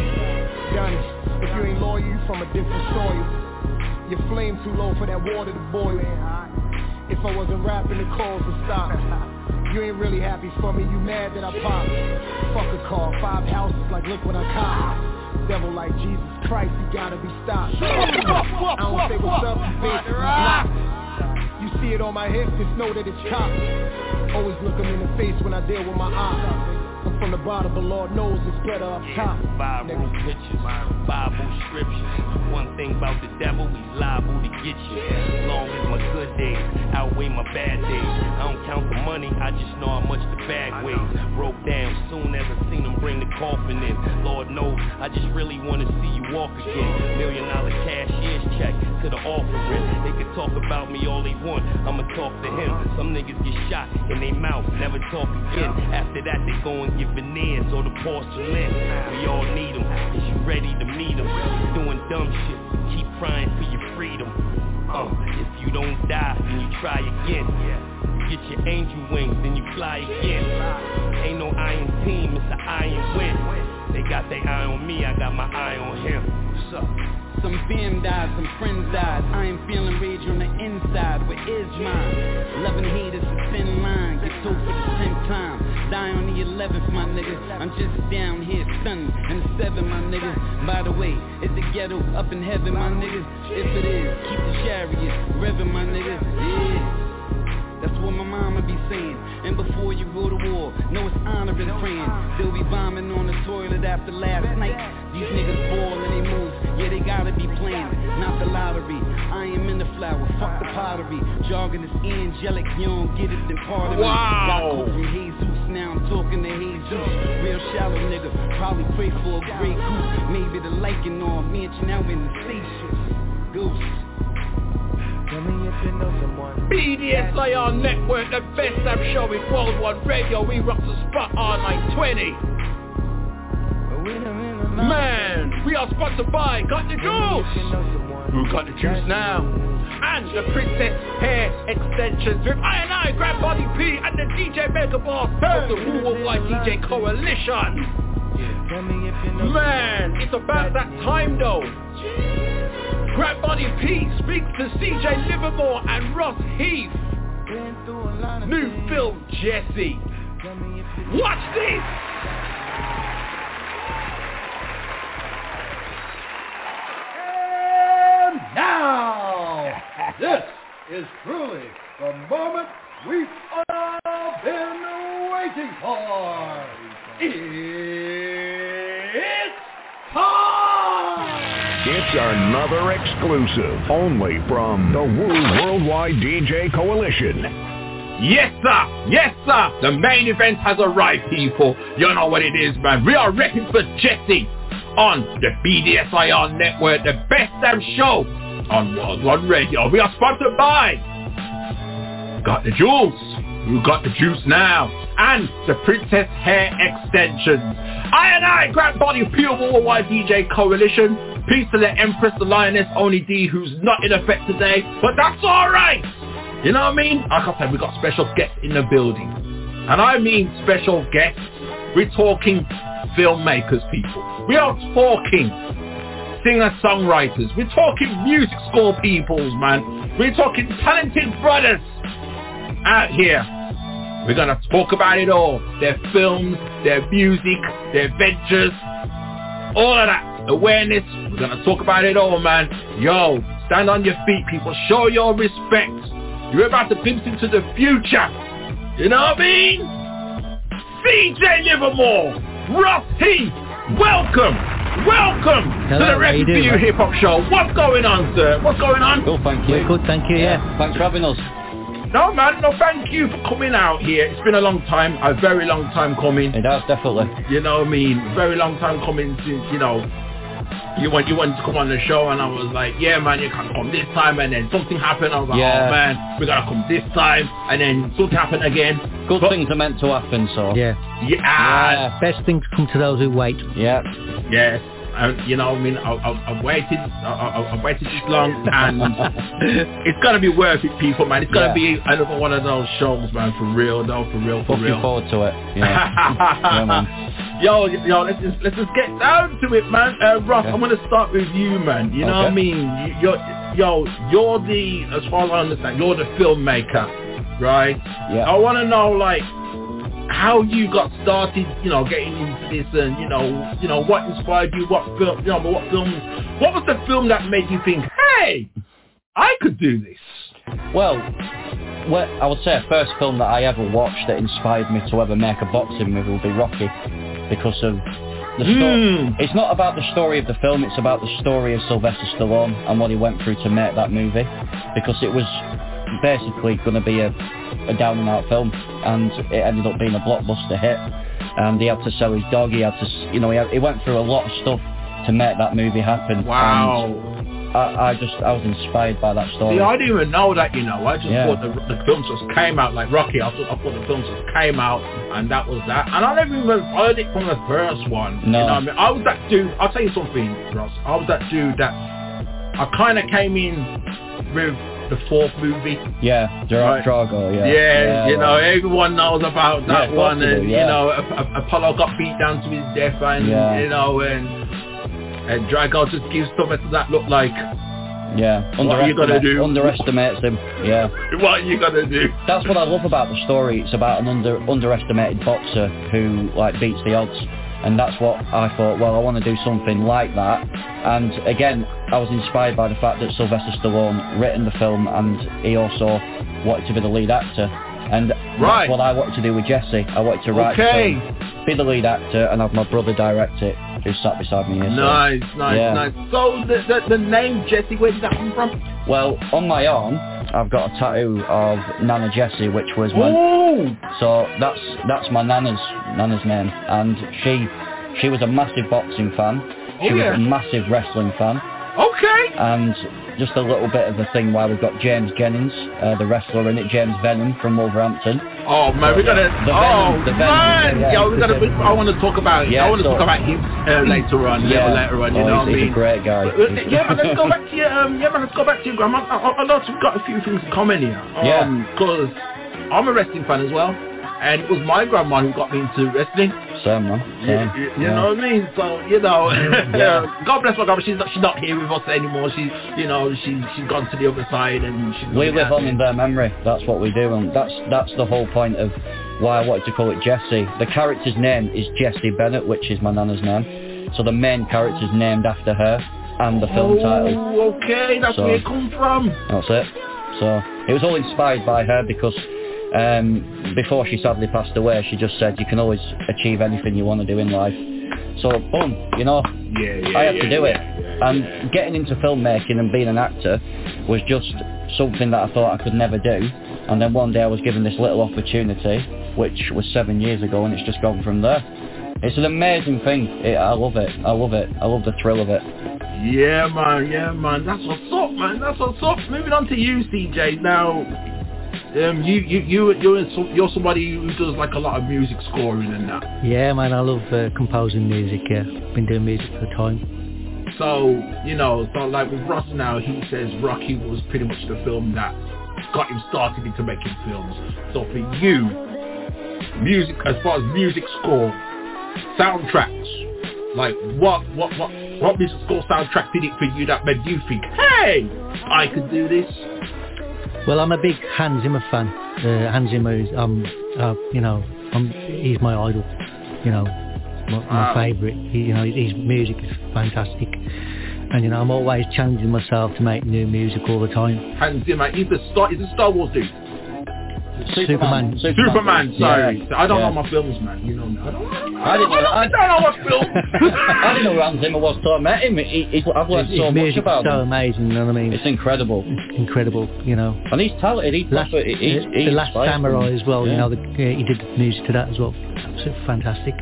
Johnny, if you ain't loyal, you from a different soil. Your flame too low for that water to boil. If I wasn't rapping, the calls would stop. You ain't really happy for me, you mad that I popped. Fuck a car, five houses, like look what I caught. Devil like Jesus Christ, he gotta be stopped. I don't say what's up, you blocked. You see it on my hips, just know that it's cops. Always look 'em in the face when I deal with my ops. I'm from the bottom, but Lord knows it's better up top. Viral pictures, Bible scriptures. One thing about the devil, he's liable to get you. As long as my good days outweigh my bad days. I don't count the money, I just know how much the bag weighs. Broke down soon as I seen him bring the coffin in. Lord knows, I just really wanna see you walk again. Million dollar cashier's check to the offering. They can talk about me all they want, I'ma talk to him. Some niggas get shot in their mouth, never talk again. After that, they go and get veneers or the porcelain. We all need them. Is you ready to meet them? Doing dumb shit. Keep crying for your freedom. Uh, if you don't die, then you try again. Get your angel wings, then you fly again. Ain't no iron team, it's an iron win. They got their eye on me, I got my eye on him. What's up? Some fam died, some friends died. I am feeling rage on the inside. Where is mine? Love and hate is a thin line. Get told for the tenth time. Die on the eleventh, my nigga. I'm just down here stunning. And the seven, my nigga. By the way, is the ghetto up in heaven, my nigga? If it is, keep the chariot revving, my nigga. Yeah. That's what my mama be saying. And before you go to war, know it's honoring praying. They'll be bombing on the toilet after last night. These niggas ball and they move. Yeah, they gotta be playing, not the lottery. I am in the flower, fuck the pottery. Jargon is angelic, you don't get it, then pardon me. Wow. Got from Jesus, now I'm talking to Jesus. Real shallow nigga, probably pray for a great coup. Maybe the liking or a mansion now in the spacious. Goose. Tell me if you know someone BDSIR Network, the best damn show in worldwide radio. We rock the spot on like 20. Man, we are sponsored by Got the Juice. Who got the juice now? And the Princess Hair Extensions with I and I, Grand Body P, and the DJ Mega Boss of the Worldwide DJ Coalition. Man, it's about that time though. Grand Body P speaks to CJ Livermore and Ross Heath. New film Jesse. Watch this! And now, this is truly the moment we've all been waiting for. It's time! It's another exclusive, only from the Wu Worldwide DJ Coalition. Yes, sir. Yes, sir. The main event has arrived, people. You know what it is, man. We are repping for Jesse on the BDSIR network, the best damn show on World One Radio. We are sponsored by Got the Juice. Who got the juice now? And the Princess Hair Extensions. I and I, Grand Body Pure Worldwide DJ Coalition. Peace to the Empress, the Lioness, Only D, who's not in effect today. But that's alright. You know what I mean? Like I said, we got special guests in the building. And I mean special guests. We're talking filmmakers, people. We are talking singer-songwriters. We're talking music score peoples, man. We're talking talented brothers out here. We're going to talk about it all. Their films, their music, their ventures, all of that. Awareness. We're going to talk about it all, man. Yo, stand on your feet, people. Show your respect. You're about to glimpse into the future. You know what I mean? CJ Livermore, Ross Heath, welcome welcome Hello, to the how Record you for You? Hip Hop Show. What's going on, sir? What's going on? Good, thank you. Good, thank you, yeah. Thanks for having us. No, man, no, thank you for coming out here. It's been a long time, a very long time coming. It has, definitely. You know what I mean? Very long time coming since, you know, you want you wanted to come on the show and I was like, yeah man, you can come this time and then something happened. I was like, Yeah. oh man, we gotta come this time and then something happened again. Good things are meant to happen, so. Yeah. Yeah. Best things come to those who wait. Yeah. Yes. And, you know, I mean, I, I, I've waited, I, I, I've waited this long, and it's gonna be worth it, people, man. It's gonna Yeah. be another one of those shows, man, for real, though, for real, for Looking real. forward to it. Yeah. yeah. Yo, yo, let's just, let's just get down to it, man. Uh, Ross, I'm gonna start with you, man. You know what I mean? You- You're, yo, you're the, as far as I understand, you're the filmmaker, right? Yeah. I want to know, like, how you got started, you know, getting into this, and you know, you know, what inspired you, what film, you know, what film, what was the film that made you think, hey, I could do this? Well, well, I would say the first film that I ever watched that inspired me to ever make a boxing movie would be Rocky, because of the story. Hmm. It's not about the story of the film; it's about the story of Sylvester Stallone and what he went through to make that movie, because it was basically going to be a, a down and out film, and it ended up being a blockbuster hit. And he had to sell his dog. He had to, you know, he, had, he went through a lot of stuff to make that movie happen. Wow. And I, I just, I was inspired by that story. See, I didn't even know that, you know. I just Yeah. thought the, the film just came out like Rocky. I thought, I thought the film just came out and that was that. And I never even heard it from the first one. You No. know what I mean? I was that dude. I'll tell you something, Ross. I was that dude that I kind of came in with the fourth movie. Yeah, Dra- Right. Drago, yeah. Yeah, you well, know, everyone knows about that course one, do, and yeah. you know, Apollo got beat down to his death, and Yeah. you know, and and Drago just gives something to that look like, Yeah, What are you gonna do? underestimates him. Yeah. what are you gonna do? That's what I love about the story. It's about an under underestimated boxer who like beats the odds, and that's what I thought. Well, I want to do something like that. And again, I was inspired by the fact that Sylvester Stallone written the film, and he also wanted to be the lead actor. And Right. that's what I wanted to do with Jesse. I wanted to write Okay. the film, be the lead actor, and have my brother direct it, who sat beside me here. so- Nice, nice, Yeah. nice. So the, the the name Jesse, where did that come from? Well, on my arm, I've got a tattoo of Nana Jessie, which was my. Ooh. So that's that's my nana's nana's name, and she she was a massive boxing fan. She Oh, was a massive wrestling fan, Okay. and just a little bit of a thing why we've got James Jennings, uh, the wrestler in it, James Venom from Wolverhampton. Oh man, we gotta. The oh Venom, the Venom, man, yeah, yo, we gotta. We, I want to talk about. Yeah, I want to so- talk about him uh, later on. Yeah. Later on, you Oh, know he's- what I he's a great guy. Uh, yeah, man. Let's go back to your. Um, yeah, man. Let's go back to your grandma. I, I, I know we've got a few things in common here. Yeah. Because I'm a wrestling fan as well, and it was my grandma who got me into wrestling. Same man. Same. you, you yeah. know what I mean? So you know, Yeah. God bless my grandma. She's not. She's not here with us anymore. She, you know, she she's gone to the other side, and she's. We live on in their memory. That's what we do, and that's that's the whole point of why I wanted to call it Jesse. The character's name is Jessie Bennett, which is my nana's name. So the main character's named after her, and the film oh, title. Oh, okay, that's So- where it comes from. That's it. So it was all inspired by her because um, before she sadly passed away, she just said you can always achieve anything you want to do in life. So boom, you know, Yeah, yeah. I had yeah, to do it. And getting into filmmaking and being an actor was just something that I thought I could never do. And then one day I was given this little opportunity, which was seven years ago, and it's just gone from there. It's an amazing thing. It, I love it. I love it. I love the thrill of it. Yeah, man. Yeah, man. That's what's up, man. That's what's up. Moving on to you, CJ. Now, um, you you you you're you're somebody who does like a lot of music scoring and that. Yeah, man, I love uh, composing music, yeah. Been doing music for a time. So you know, so like with Ross now, he says Rocky was pretty much the film that got him started into making films. So for you, music as far as music score, soundtracks, like what what what what music score soundtrack did it for you that made you think, hey, I could do this? Well, I'm a big Hans Zimmer fan. Uh, Hans Zimmer is, um, uh, you know, um, he's my idol. You know, my, my Wow. favourite. He, you know, his music is fantastic. And you know, I'm always challenging myself to make new music all the time. Hans Zimmer, he's the Star, he's a Star Wars dude. Superman. Superman, sorry. Yeah. I don't Yeah. know my films, man. You know me. I don't, I didn't know. I, I don't know what film. I didn't know who Hans Zimmer was till I met him. He, he, I've learned His so much music's about so him. amazing, you know what I mean? It's incredible. incredible, you know. And he's talented. He's Last, proper, he, he's, the, he's the Last inspired Samurai me. as well, you Yeah. know, the, uh, he did the music to that as well. Absolutely fantastic.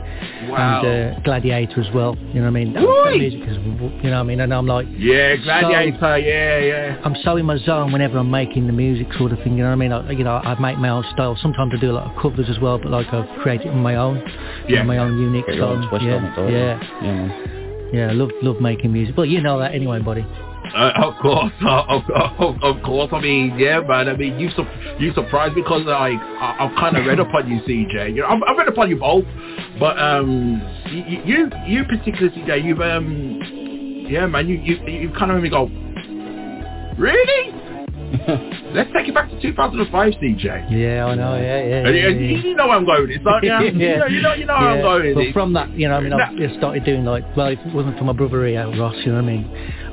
Wow. And uh, Gladiator as well, you know what I mean? That, that Oi! music is, you know what I mean? And I'm like, Yeah, Gladiator, yeah, yeah. I'm so in my zone whenever I'm making the music sort of thing, you know what I mean? I, you know, I make my own style. Sometimes I do a lot of covers as well, but like I've created on my own, Yeah. my own unique Get style. yeah, on it, don't you? yeah, Yeah, man. yeah. I love love making music. But you know that anyway, buddy. Uh, of course, uh, of, of, of course. I mean, yeah, man. I mean, you su- you surprised because like I, I've kind of read up on you, CJ. You know, I've, I've read up on you both, but um, you you, you particularly, CJ, you've um, yeah, man. You you you kind of made me go, really? Let's take it back to 2005, CJ. Yeah, I know. Yeah, yeah. And yeah, you, yeah. you know where I'm going with this, don't you? You know, you know, you know where I'm going with Well, this. from that, you know, I mean, I just started doing like, well, if it wasn't for my brother here, Ross, you know what I mean?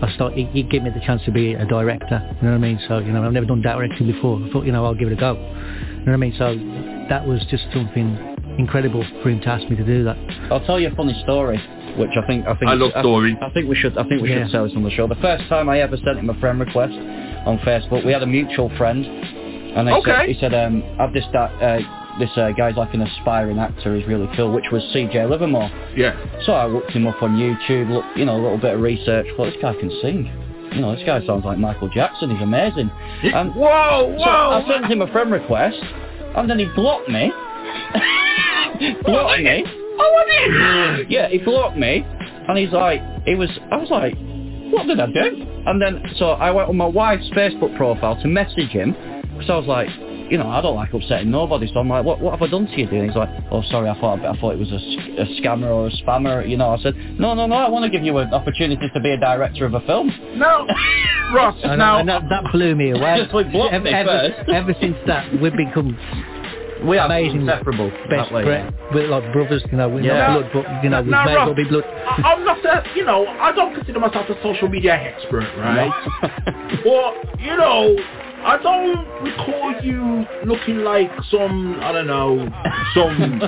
I started, he, he gave me the chance to be a director, you know what I mean? So, you know, I've never done directing before. I thought, you know, I'll give it a go. You know what I mean? So that was just something incredible for him to ask me to do that. I'll tell you a funny story, which I think I think I love stories. I, think we should I think we Yeah. should tell this on the show. The first time I ever sent him a friend request on Facebook, we had a mutual friend, and he said, he said, um, "I've just that uh, this uh, guy's like an aspiring actor. He's really cool." Which was C.J. Livermore. Yeah. So I looked him up on YouTube, look, you know, a little bit of research. Thought this guy can sing. You know, this guy sounds like Michael Jackson. He's amazing. And Whoa, so I sent him a friend request, and then he blocked me. blocked me. Oh, I did. Yeah, he blocked me, and he's like, he was, I was like, what did I do? And then, so I went on my wife's Facebook profile to message him, because I was like, you know, I don't like upsetting nobody, so I'm like, what, what have I done to you, dude? And he's like, oh, sorry, I thought, I thought it was a scammer or a spammer, you know. I said, no, no, no, I want to give you an opportunity to be a director of a film. No, Ross. And, now, and that, that blew me away. Just like blocked ever, me ever, first. ever since that, we've become We are amazing, inseparable best way. friends. We're like brothers, you know, we're Yeah. not blood, but, you know, we may as be blood. I- I'm not a, you know, I don't consider myself a social media expert, right? but, you know, I don't recall you looking like some, I don't know, some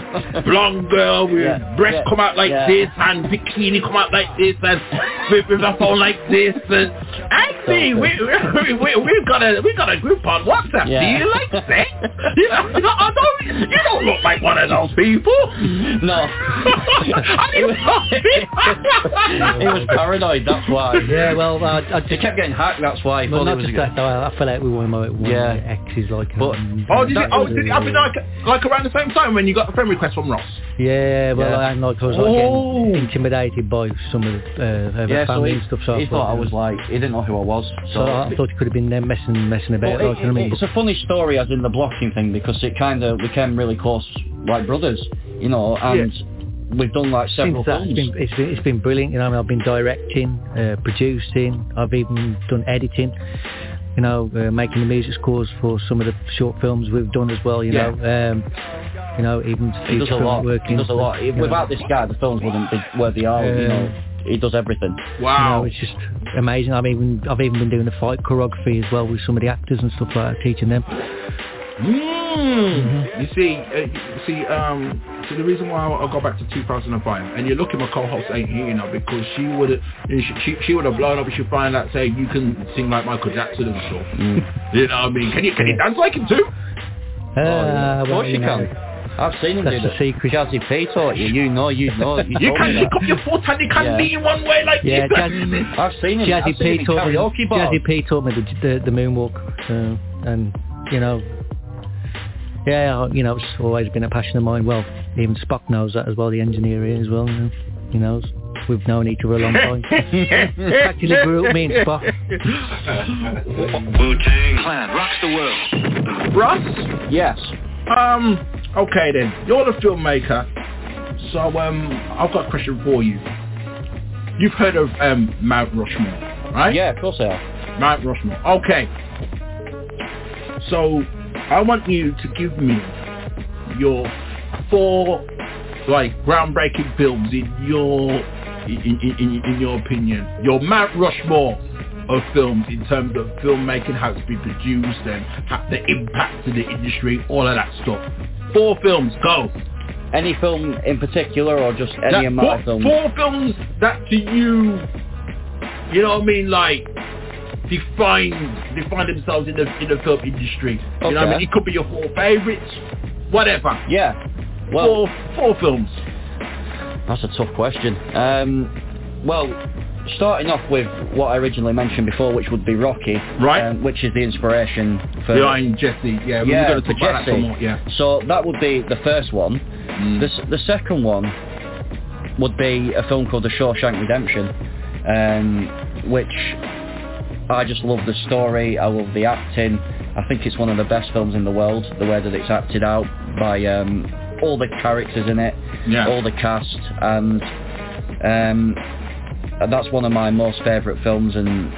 blonde girl with Yeah, breasts yeah, come out like yeah. this and bikini come out like this and with, with a phone like this. And I see, we, we, we, we've got a we got a group on WhatsApp. Yeah. Do you like sex? you know, you know, I don't, you don't look like one of those people. No. I didn't he was paranoid, that's why. Yeah, well, uh, I He just, kept getting hacked, that's why. Well, thought not was just that, though, I fell out with one of my, one Yeah. of my exes, like. But- um, Oh, did you, That oh, was did it happen like, like around the same time when you got the friend request from Ross? Yeah, well, Yeah. and like I was like Oh. getting intimidated by some of the, uh, her Yeah, so family he, and stuff. So he I thought I was like, he didn't know who I was. So I thought he could have been there messing, messing about. Well, like, it- you I mean? it's a funny story as in the blocking thing because it kind of became really close like brothers, you know, and we've done like several Since that, films. it's been it's been brilliant. You know, I mean, I've been directing, uh, producing. I've even done editing. You know, uh, making the music scores for some of the short films we've done as well. You Yeah. know, um, you know, even He does a lot. working. He does a lot. you know. Without this guy, the films wouldn't be where they are. you know, he does everything. You know, it's just amazing. I've even I've even been doing the fight choreography as well with some of the actors and stuff like that, teaching them. Mm. You see, uh, you see, um, so the reason why I'll, I'll go back to 2005, and you're looking, my co-host ain't here, you know, because she would have, she, she, she would have blown up if she find out saying you can sing like Michael Jackson and stuff. You know what I mean? Can you can you dance like him too? Uh, of well, course you know, can. I've seen him That's do the that. secret. Jazzy P taught you. You know, you know. You, You can me pick up your foot and you can't Yeah. in one way like Yeah, this. Jazzy, I've seen him. I've Jazzy seen him P in taught me. karaoke bar. Jazzy P taught me the the, the moonwalk, uh, and you know, yeah, you know, it's always been a passion of mine. Well, even Spock knows that as well. The engineer here as well. You know, he knows. We've known each other a long time. Practically grew up me and Spock. Wu-Tang Clan rocks the world. Ross? Yes. Um, okay then. You're the filmmaker. So, um, I've got a question for you. You've heard of um, Mount Rushmore, right? Yeah, of course I have. Mount Rushmore. Okay. So, I want you to give me your four, like, groundbreaking films in your, in, in, in, in your opinion. Your Mount Rushmore of films in terms of filmmaking, how it's been produced, and how the impact to the industry, all of that stuff. Four films, go. Any film in particular, or just any That- amount four, of films? four films that to you, you know what I mean, like define define themselves in the in the film industry. You know what I mean? It could be your four favorites, whatever. Yeah. Well, four four films. That's a tough question. Um, well, starting off with what I originally mentioned before, which would be Rocky, Right. um, which is the inspiration for Behind Jesse, yeah, we yeah, we're going to talk about that Jesse. some more, yeah. So that would be the first one. Mm. The, the second one would be a film called The Shawshank Redemption, um, which I just love the story. I love the acting. I think it's one of the best films in the world. The way that it's acted out by um, all the characters in it, Yeah. all the cast, and um, and that's one of my most favourite films and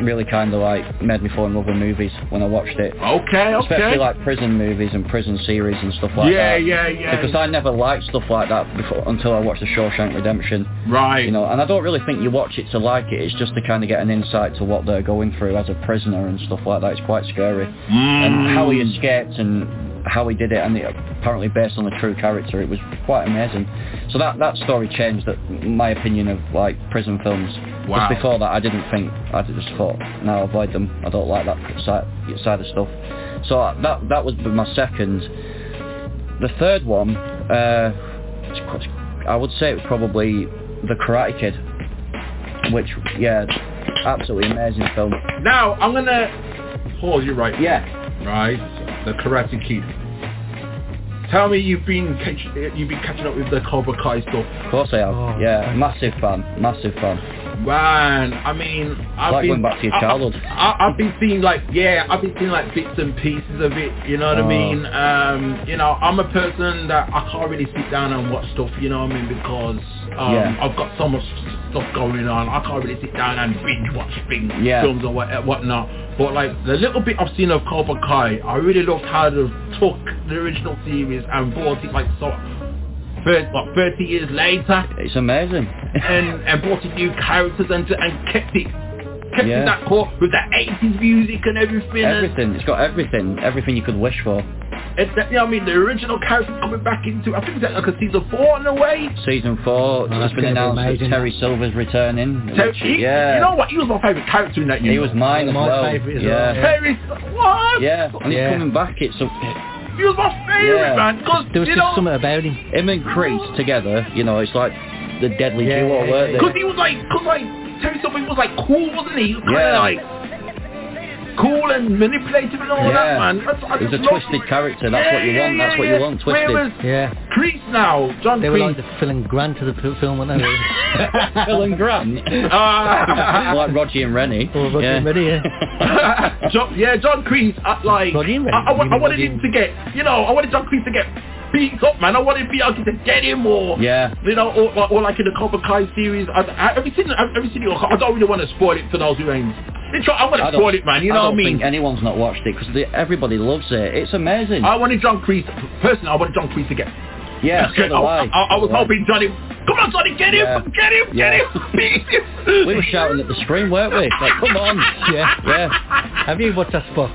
really kind of like made me fall in love with movies when I watched it. Okay, okay. Especially like prison movies and prison series and stuff like Yeah, that. yeah, yeah. Yeah. Because I never liked stuff like that before until I watched The Shawshank Redemption. Right. You know, and I don't really think you watch it to like it. It's just to kind of get an insight to what they're going through as a prisoner and stuff like that. It's quite scary. Mm. And how he escaped and how he did it, and it, apparently based on the true character, it was quite amazing. So that that story changed that, my opinion of like prison films. Wow. Because before that, I didn't think. I just thought, no, avoid them. I don't like that side, side of stuff. So that that was my second. The third one, uh, I would say it was probably The Karate Kid, which yeah, absolutely amazing film. Now I'm gonna pause you right. Yeah. Right. The Karate Kid. Tell me you've been catch, you've been catching up with the Cobra Kai stuff. Of course I have. Oh, yeah, massive fan, massive fan. Man, I mean, I've Like been going back to your childhood. I, have been seeing like, yeah, I've been seeing like bits and pieces of it. You know what Oh. I mean? Um, you know, I'm a person that I can't really sit down and watch stuff. You know what I mean? Because um, Yeah. I've got so much stuff going on. I can't really sit down and binge watch things, Yeah. films or what, whatnot. But like the little bit I've seen of Cobra Kai, I really loved how they took the original series and brought it like so. 30, what, 30 years later, It's amazing. and, and brought in new characters and, and kept it kept Yeah. it that core with that 80s music and everything. and- Everything. It's got everything. Everything you could wish for. And that, you know I mean? The original characters coming back into, I think it's like a season four in a way. Season four. Oh, it's been gonna be announced that Terry Silver's returning. So which- he- yeah. You know what? He was my favourite character in that year. He was mine as My well. favourite as yeah. well, yeah. Terry, what? Yeah, and he's coming back. It's a, He was my favourite, Yeah. man. Because, There was just know, something about him. him and Chris together. You know, it's like the deadly Yeah, duo, yeah, weren't yeah. Because he was like, because like, Terry Silver was like cool, wasn't he? He was kind of Yeah. like cool and manipulative and all Yeah. that, man. That's, I He was a love- twisted character. That's what you Yeah, want. That's yeah, what yeah. you want. Twisted. Whereas Yeah. Kreese now, John They were like the Phil and Grant of the f- film, weren't they? Phil and Grant. Ah. like Roger and Rennie. Or Roger yeah. and Rennie, yeah. John, yeah, John Kreese. I, like, Roger and I, I, wa- Rennie, I wanted Roger him to get, you know, I wanted John Kreese to get beat up, man. I wanted Bianchi to get him, or Yeah. you know, or, or, or like in the Cobra Kai series. I, I, have you seen? Have you seen it? I don't really want to spoil it for those who ain't. They I'm gonna don't- spoil it, man. You know I what I mean? think anyone's not watched it because everybody loves it. It's amazing. I wanted John Kreese. Personally, I wanted John Kreese to get. yeah, so get do I, I. I, I was hoping Johnny. Come on, Johnny, get him, get him, get Yeah. him, him. We were shouting at the screen, weren't we? Like, come on. Yeah. Yeah. Have you watched that spot?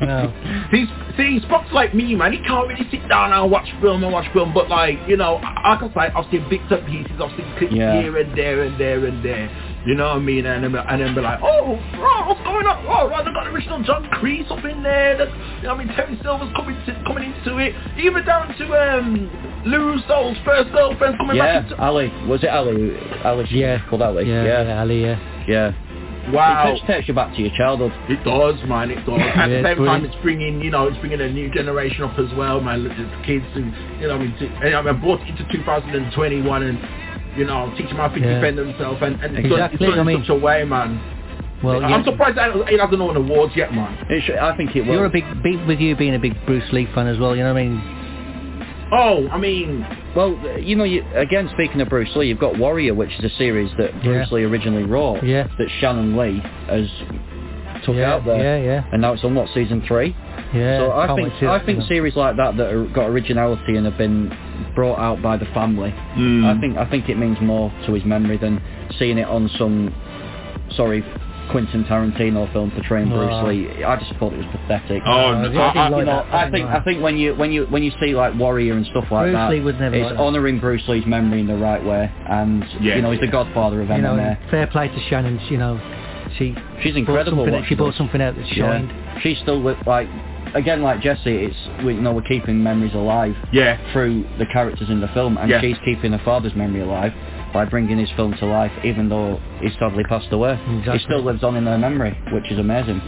No. See, see, Spock's like me, man. He can't really sit down and watch film and watch film, but like, you know, like I can say, I've seen bits and pieces, I've seen clips Yeah. here and there and there and there. You know what I mean? And then, and then be like, oh, right, what's going on? Oh, right, they've got the original John Kreese up in there. That's, you know what I mean? Terry Silver's coming to, coming into it. Even down to um, Lou Soul's first girlfriend coming Yeah, back into Ali. Was it Ali? Ali, she's Yeah. called Ali. Yeah, Yeah. yeah, Ali, yeah. Yeah. Wow. It just takes you back to your childhood. It does, man. It does. At Yeah, the same time, it's bringing, you know, it's bringing a new generation up as well, man. The kids and, you know, I mean, to, and I mean, brought it into 2021 and, you know, teach them how to Yeah. defend themselves and, and it's done- Exactly, it's done I in mean- such a way, man. Well, I'm yeah. surprised it hasn't won awards yet, man. It should, I think it will. You're a big, big, with you being a big Bruce Lee fan as well, you know what I mean? Oh, I mean, Well, you know, you, again, speaking of Bruce Lee, you've got Warrior, which is a series that Bruce Yeah. Lee originally wrote, Yeah. that Shannon Lee has took Yeah, out there, yeah, yeah. and now it's on what season three. Yeah. so I think wait to see I that, think you series like that that are, got originality and have been brought out by the family. Hmm. I think I think it means more to his memory than seeing it on some sorry, Quentin Tarantino film portraying Bruce. Lee. I just thought it was pathetic. Oh, no, I- I- you know, I think I think when you when you when you see like Warrior and stuff like Bruce that, Lee was never it's like that. honouring Bruce Lee's memory in the right way, and Yeah. you know he's the godfather of You know, MMA. fair play to Shannon. You know, she She's incredible. something she brought does. something out that Yeah. shined. She's still with like again like Jesse. It's we you know we're keeping memories alive. Yeah. Through the characters in the film, and Yeah. she's keeping her father's memory alive by bringing his film to life, even though he's sadly passed away. Exactly. He still lives on in her memory, which is amazing.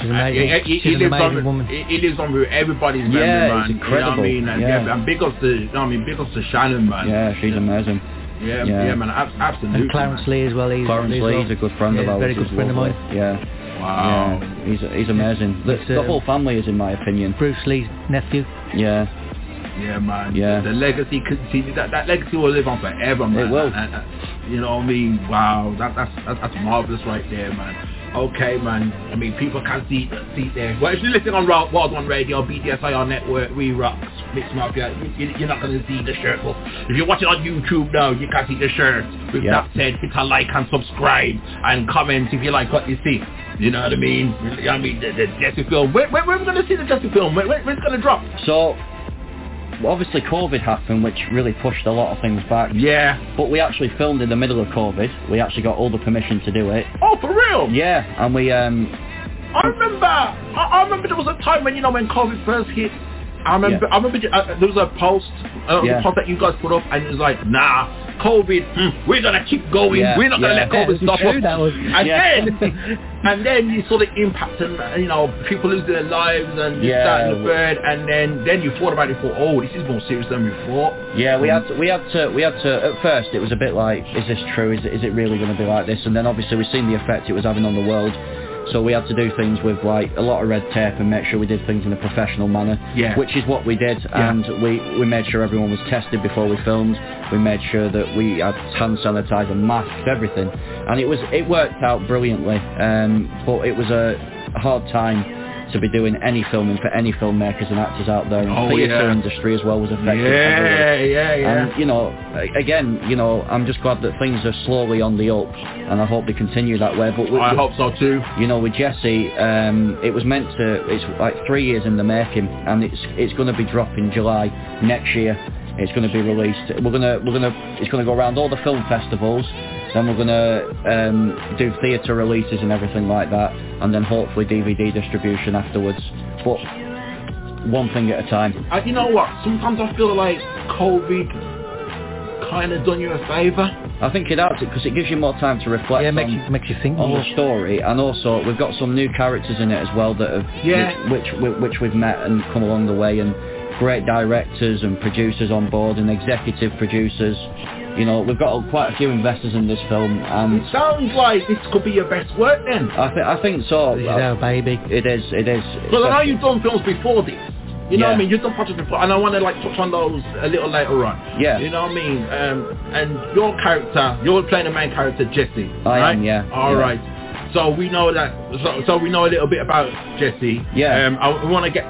She's Uh, amazing. he, he, She's he an lives amazing on, woman. He, he lives on with everybody's memory, Yeah, man. it's You know what I incredible. mean? And, Yeah. yeah. and big ups to, you know what I mean, big ups to Shannon, man. Yeah, she's amazing. Yeah, Yeah. yeah, man, absolutely. And Clarence man. Lee as well. He's Clarence he's Lee, well- he's a good friend yeah, of ours. Very good he's friend of mine. Yeah. Wow. Yeah, he's he's amazing. The, It's, the uh, whole family is, in my opinion. Bruce Lee's nephew. Yeah. Yeah, man. Yeah. The legacy, could see that, that legacy will live on forever, man. It will. And- and- you know what I mean? Wow, that, that's, that's that's marvelous right there, man. Okay, man. I mean, people can see see there. Well, if you're listening on Wild One Radio, BDSIR Network, We Rocks, Mix Mafia, you, you're not going to see the shirt. But if you're watching on YouTube now, you can see the shirt. With Yeah. that said, hit a like and subscribe and comment if you like what you see. You know what I mean? You know what I mean? The, the Jesse film. When, when, when are we going to see the Jesse film? When, when, when's it going to drop? So, obviously COVID happened, which really pushed a lot of things back. Yeah. But we actually filmed in the middle of COVID. We actually got all the permission to do it. Oh, for real? Yeah, and we um I remember. I, I remember there was a time when you know when COVID first hit. I remember. I remember uh, there was a post, uh, Yeah. a post that you guys put up, and it was like, "Nah, COVID, hmm, we're gonna keep going. Yeah, We're not gonna let COVID Yeah, stop us." was- and Yeah. then, and then you saw the impact, and uh, you know, people lose their lives, and this, Yeah. that, and the third, and then then you thought about it. Thought, "Oh, this is more serious than we thought." Yeah, we had to, we had to we had to at first it was a bit like is this true is it, is it really going to be like this and then obviously we've seen the effect it was having on the world so we had to do things with like a lot of red tape and make sure we did things in a professional manner Yeah. which is what we did Yeah. and we, we made sure everyone was tested before we filmed we made sure that we had hand sanitizer masks everything and it was it worked out brilliantly um, but it was a hard time to be doing any filming for any filmmakers and actors out there and Oh, the theatre yeah. industry as well was affected Yeah, heavily. yeah, yeah. And you know, again, you know, I'm just glad that things are slowly on the up, and I hope they continue that way. But with, I hope so too. you know, with Jesse, um, it was meant to. It's like three years in the making, and it's it's going to be dropping July next year. It's going to be released. We're gonna we're gonna it's going to go around all the film festivals. Then we're going to um, do theatre releases and everything like that, and then hopefully DVD distribution afterwards. But one thing at a time. And you know what? Sometimes I feel like COVID kind of done you a favour. I think it has because it gives you more time to reflect Yeah, makes on, you makes you think on more. the story, and also we've got some new characters in it as well that have Yeah. which which, which we've met and come along the way, and great directors and producers on board and executive producers. You know, we've got quite a few investors in this film, and It sounds like this could be your best work then. I think I think so. This is our baby. It is. It is. Because I know you've done films before this. You know what I mean? You've done projects before, and I want to like touch on those a little later on. Yeah. You know what I mean? Um, and your character, you're playing the main character, Jesse. I right? am, yeah. All Yeah. right. So we know that. So, so we know a little bit about Jesse. Yeah. Um, I, we want to get.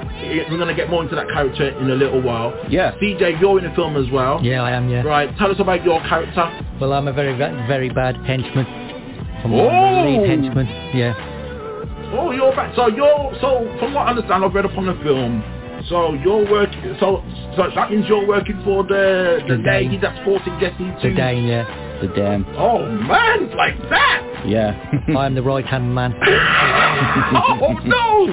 We're gonna get more into that character in a little while. Yeah. CJ, you're in the film as well. Yeah, I am. Yeah. Right. Tell us about your character. Well, I'm a very very bad henchman. I'm Oh! one lead henchman. Yeah. Oh, you're back. So you're so from what I understand, I've read upon the film. So you're working. So so that means you're working for the the, The lady Dame. that's forcing Jesse to. The Dane. Yeah. The damn. Oh man, like that. Yeah. I'm the right hand man. oh no!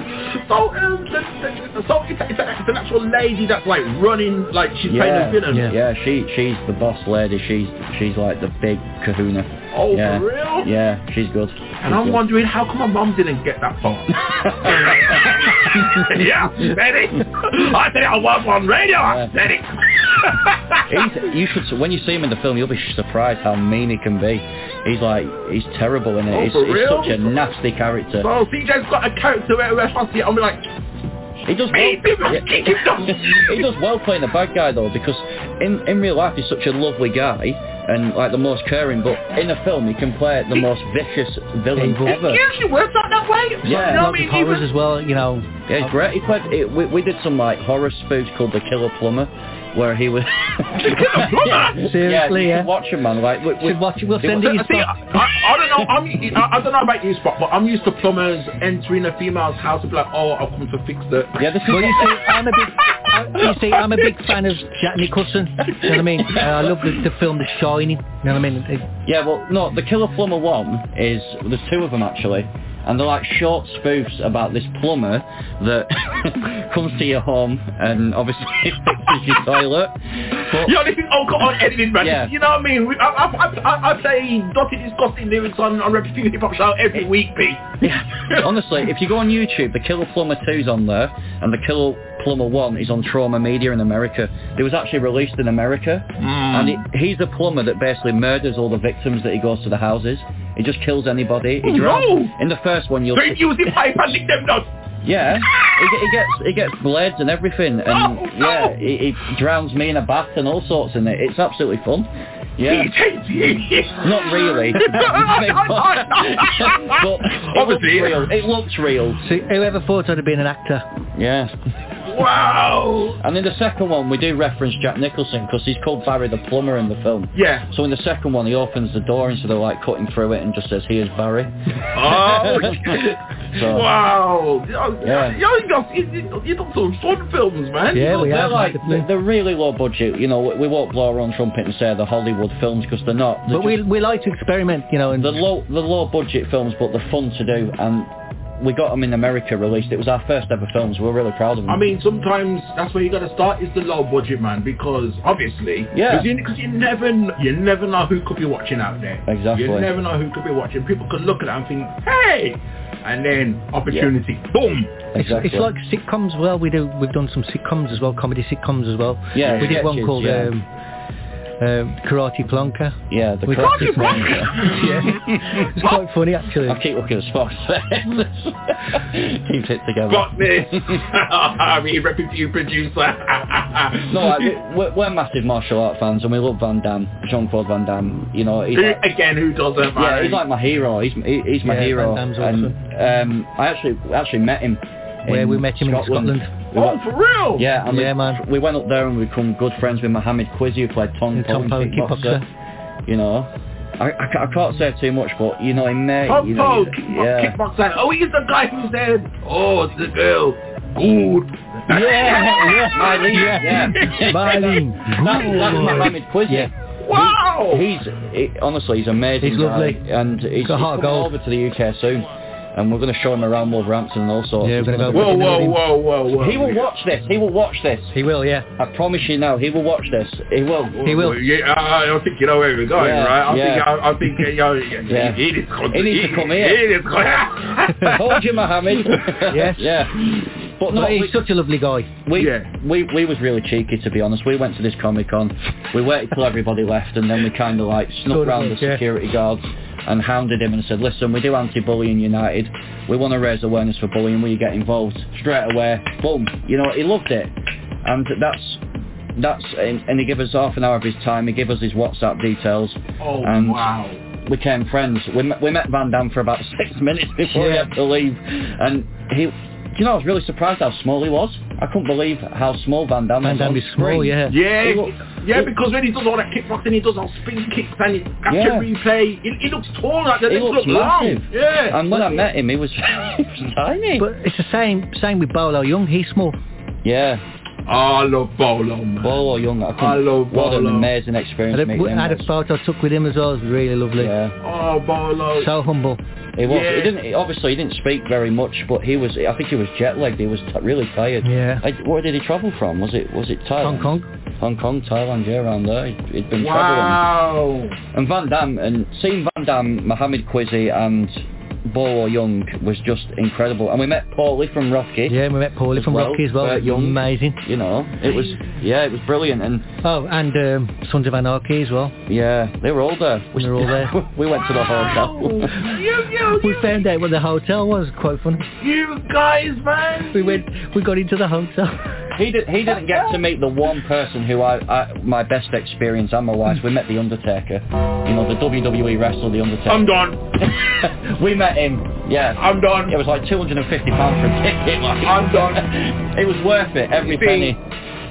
So um, the, the, so it's, it's, a, it's an actual lady that's like running, like she's paying Yeah, the villain. yeah, she she's the boss lady. She's she's like the big Kahuna. Oh, for real? Yeah, she's good. And I'm wondering how come my mum didn't get that part. yeah, said it. I said it on Wild One Radio. I said it. You should when you see him in the film, you'll be surprised how mean he can be. He's like he's terrible in it. Oh, he's, he's such a nasty character. So CJ's got a character where I see it, I'll be like, He does well. people, kick him down. he does well playing the bad guy though, because in in real life he's such a lovely guy and like the most caring, but in a film he can play the most vicious villain Evil. ever. He actually works out that way. Yeah. you know what I Lots mean? of horrors Even- as well. You know. Yeah, he's great. He played. It, we, we did some like horror spoofs called The Killer Plumber. Where he was. yeah, Seriously, yeah. yeah. watch him, man. Like, we, we, Should watch it. We'll it send was- it. See, I, I don't know. I'm, I, I don't know about you, Spot, but I'm used to plumbers entering a female's house and be like, "Oh, I've come to fix the." Yeah, this is Well, you see, I'm a big, I, you see, I'm a big fan of Jack Nicholson. You know what I mean? Uh, I love the, the film The Shining. You know what I mean? It- Yeah, well, no, the Killer Plumber one is there's two of them actually, and they're like short spoofs about this plumber that comes to your home and obviously fixes your toilet. But Yo, this is all got on editing, man. Yeah. You know what I mean? I, I, I, I play Dotty Disgusting lyrics on, on Repeating Hip Hop Show every week, B. yeah, honestly, if you go on YouTube, the Killer Plumber 2's on there, and the Killer Plumber 1 is on Troma Media in America. It was actually released in America, hmm. and it, he's a plumber that basically murders all the victims that he goes to the houses. He just kills anybody. He Oh, drowns. no. In the first one, you'll So he uses pipe and lick them nuts. Yeah, he, ge- he gets he gets blades and everything, and Oh, yeah, no. he, he drowns me in a bath and all sorts in it. It's absolutely fun. Yeah, not really, but it Obviously. looks real. It looks real. See, whoever thought I'd have been an actor? Yeah. Wow. And in the second one, we do reference Jack Nicholson because he's called Barry the plumber in the film. Yeah. So in the second one, he opens the door instead of like cutting through it and just says, "Here's Barry." Oh, So- wow. Yo, Yeah. you, got, you, you, you done some fun films, man. Yeah, we they're have. like they're, they're really low budget. You know, we won't blow our own trumpet and say they're Hollywood films because they're not. They're But we, we like to experiment, you know, and the low the low budget films, but they're fun to do, and we got them in America released. It was our first ever films. We're really proud of them. I mean, sometimes that's where you got to start is the low budget, man, because obviously, Yeah. because you, 'cause you never, you never know who could be watching out there. Exactly. You never know who could be watching. People could look at it and think, hey, and then opportunity, boom. it's, exactly. it's like sitcoms. Well, we do. We've done some sitcoms as well, comedy sitcoms as well. Yeah, we did one called yeah. um, um, Karate Plonker. yeah, the Karate Karate Plonker. yeah, it's quite funny actually. I keep looking at Spock's face. Keeps it together. Got this. I mean, repping for you, producer. No, like, we- we're, we're massive martial art fans, and we love Van Damme, Jean-Claude Van Damme. You know, he's Who- like, Again, who doesn't, man? yeah, he's like my hero. He's he, he's my Yeah, hero. Van Damme's and um, I actually actually met him. Where in we met him in Scotland. We oh, went- for real? yeah, and Yeah, we, man. we went up there and we become good friends with Mohammed Qissi, who played Tong Yeah, Tong in Po in Kickboxer. You know, I, I, I can't say too much, but you know him, mate. Pop you know, Pop, yeah. kickboxer. Oh, he's the guy who said, oh, it's the girl. Good. Yeah, yeah, Marlene, Yeah. yeah. Marlene. That, that's Mohammed Qissi. Yeah. Wow. He, he's he, honestly he's amazing. He's guy, lovely. and he's, he's got coming gold. over to the UK soon, and we're going to show him around Wolverhampton and all sorts. Yeah, He's we're gonna gonna- go- Whoa, whoa, whoa, whoa, whoa. He will watch this. He will watch this. He will, yeah. I promise you now. He will watch this. He will. He will. Yeah, I I don't think you know where we're going, Yeah, right? I yeah. think, I, I think, uh, you know, Yeah. he, he needs to come, He needs to come here. He needs to come Told you, Mohammed. Yes. yeah. But no, But we, he's such a lovely guy. we, Yeah. we we was really cheeky to be honest. We went to this Comic Con. We waited till everybody left, and then we kind of like snuck Stood round the up, yeah. security guards and hounded him and said, "Listen, we do anti-bullying United. We want to raise awareness for bullying. Will you get involved?" Straight away, boom. You know, he loved it, and that's. That's and and he gave us half an hour of his time. He gave us his WhatsApp details, Oh, and wow. we became friends. We met, we met Van Damme for about six minutes before he had to leave, and he. Do you know, I was really surprised how small he was. I couldn't believe how small Van Damme Van was. Damme is small, yeah. Yeah, He look- yeah, because when he does all that kickboxing, he does all spin kicks and he capture Yeah. replay. He, he looks tall, like the He legs looks look long. Yeah. And when I met him, he was, he was tiny. But it's the same same with Bolo Yeung. He's small. yeah, I love Bolo, man. Bolo Yeung. I, couldn't- I love What an Bolo. amazing I experience had, meeting. I had a photo I took with him as well. It was really lovely. Yeah, Oh, Bolo. So humble. he was. Yeah. He didn't. he- Obviously, he didn't speak very much, but he was. I think he was jet lagged. He was t- really tired. Yeah. I, where did he travel from? Was it was it Thailand? Hong Kong. Hong Kong, Thailand, yeah, around there. He'd, he'd been travelling. wow. And Van Damme, and seeing Van Damme, Mohammed Qissi and Bolo Yeung was just incredible. And we met Paulie from Rocky. Yeah, we met Paulie as from Rocky as well. Burt Young. Amazing. You know, it was, yeah, it was brilliant. And Oh, and um, Sons of Anarchy as well. yeah, they were all there. We, were all there. we went to the hotel. you, you, We found out where the hotel was. Quite funny. you guys, man. We went. We got into the hotel. he, did, he didn't get to meet the one person who I, I, my best experience and my wife, we met The Undertaker. You know, the WWE wrestler, The Undertaker. I'm done. we met him, yeah. I'm done. It was like £250 for a ticket. Like. I'm done. it was worth it, every See, penny.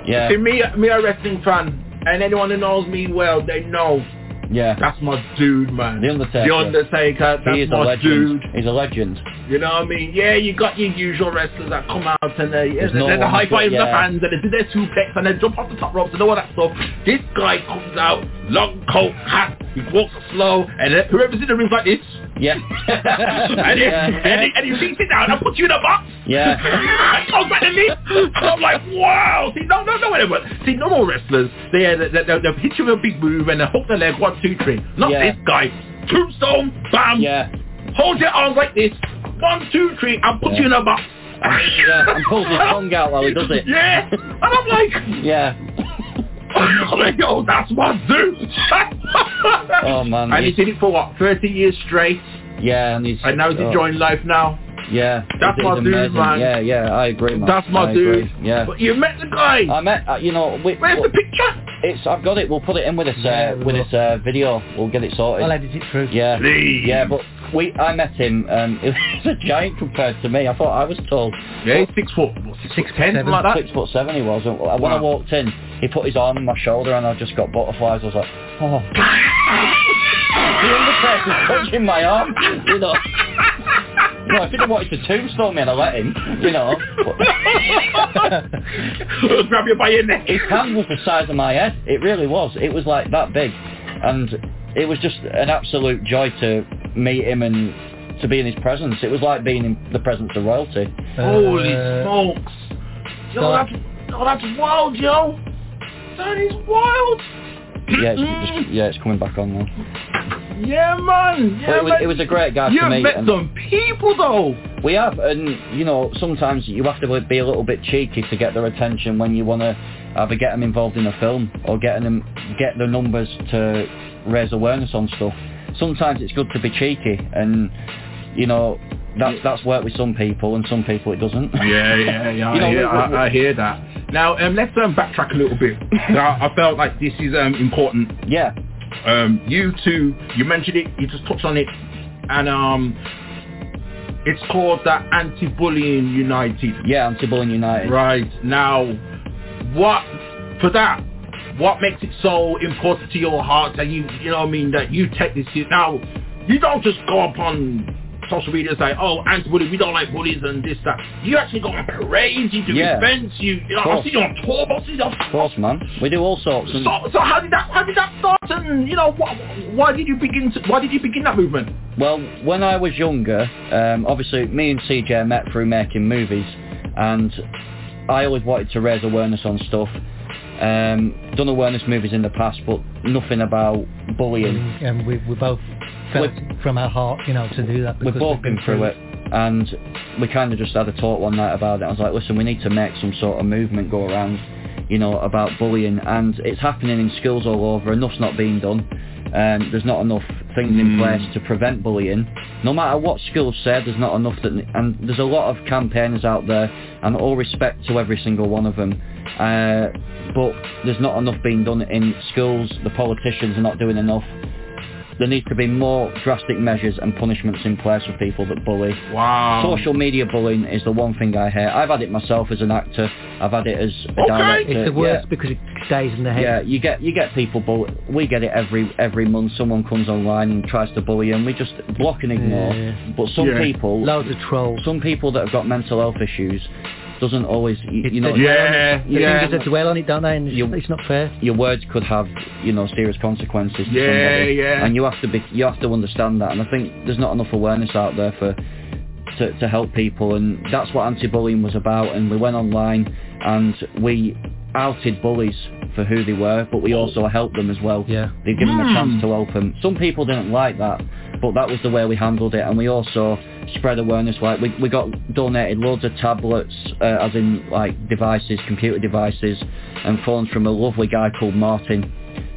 Yeah. See, me, me a wrestling fan, and anyone who knows me well, they know Yeah. that's my dude, man. The Undertaker. The Undertaker, that's he is a legend. dude. He's a legend. You know what I mean? Yeah, you got your usual wrestlers that come out and they, There's they, no they high five to- the yeah. fans and they do their suplex and they jump off the top ropes and all that stuff. This guy comes out, long coat, hat, he walks slow, and then whoever's in the ring's like this. Yeah. and, he, Yeah. and, he, and he down and puts you in a box. Yeah. and goes back to me. I'm like, wow. See, no, no, no, whatever. See, normal wrestlers, they, they, they, they'll hit you with a big move and they hook the leg, one, two, three. Not Yeah. this guy. Tombstone, bam. Yeah. Hold your arms like this. One, two, three, and put Yeah. you in a box. yeah. And pulls his tongue out while he does it. Yeah. And I'm like, Yeah. I'm like, yo, that's my dude. Oh man. and he he's- did it for what, 30 years straight? yeah, and he's. And now he's oh, enjoying life now. Yeah. That's my he's dude, amazing. man. Yeah, yeah. I agree, man. That's my I dude. Agree. Yeah. But you met the guy. I met, uh, you know, we, Where's the picture? it's. I've got it. We'll put it in with this, uh, we with will. this uh, video. We'll get it sorted. I'll edit it through. Yeah, Please. yeah, but we, I met him. Um, he was a giant compared to me. I thought I was tall. Yeah, he's six foot, what, six, Six foot ten, seven. something like that. Six foot seven he was. And when I walked in, he put his arm on my shoulder, and I just got butterflies. I was like, oh. the Undertaker's touching my arm, you know. You know, if he'd have wanted to tombstone me and I let him, you know. But He'll grab you by your neck. his hand was the size of my head. It really was. It was like that big. And it was just an absolute joy to meet him and to be in his presence. It was like being in the presence of royalty. Holy Uh, smokes. Yo, so- that's, oh, that's wild, yo. That is wild. Yeah, it's just, yeah, it's coming back on now. Yeah, man. Yeah, it was, man. it was a great guy You've to met some people, though. we have, and you know, sometimes you have to be a little bit cheeky to get their attention when you want to either get them involved in a film or getting them get the numbers to raise awareness on stuff. Sometimes it's good to be cheeky, and you know, that's that's worked with some people, and some people it doesn't. Yeah, yeah, yeah. You know, I, hear, we- we- I, I hear that. Now, um, let's um, backtrack a little bit. I, I felt like this is um, important. Yeah, Um, you two, you mentioned it, you just touched on it, and um, it's called the Anti-Bullying United. yeah, Anti-Bullying United. Right now, what for that? What makes it so important to your heart that you, you know, what I mean, that you take this now? You don't just go up on social media and say, "Oh, anti-bully, we don't like bullies and this that." You actually go on parades, you do Yeah. events, you, you know, I course. see you on tour buses. Of course, man. We do all sorts. And So, so how did that, how did that start? And you know, wh- why did you begin? To, why did you begin that movement? Well, when I was younger, um, obviously me and CJ met through making movies, and I always wanted to raise awareness on stuff. Um, done awareness movies in the past, but nothing about bullying. And we, we both felt from our heart, you know, to do that. We've because both been through it, and we kind of just had a talk one night about it. I was like, listen, we need to make some sort of movement go around, you know, about bullying, and it's happening in schools all over. Enough's not being done. Um, there's not enough things in Mm. place to prevent bullying. No matter what schools say, there's not enough that, and there's a lot of campaigners out there, and all respect to every single one of them. Uh, but there's not enough being done in schools. The politicians are not doing enough. There needs to be more drastic measures and punishments in place for people that bully. Wow. Social media bullying is the one thing I hate. I've had it myself as an actor. I've had it as a director. It's the worst Yeah. because it stays in the head. Yeah, you get you get people bully. We get it every every month. Someone comes online and tries to bully, and we just block and ignore. Yeah. But some Yeah. people, Loads of trolls. some people that have got mental health issues, doesn't always, you, you know, They dwell on it. The thing dwell on it, don't they? And it's, it's not fair. your words could have, you know, serious consequences to Yeah, somebody. yeah. And you have to be, you have to understand that. And I think there's not enough awareness out there for to, to help people, and that's what anti-bullying was about. And we went online and we outed bullies for who they were, but we also helped them as well. Yeah. They give them a Hmm. chance to help them. Some people didn't like that, but that was the way we handled it, and we also spread awareness. Like we, we got donated loads of tablets, uh, as in like devices, computer devices, and phones from a lovely guy called Martin,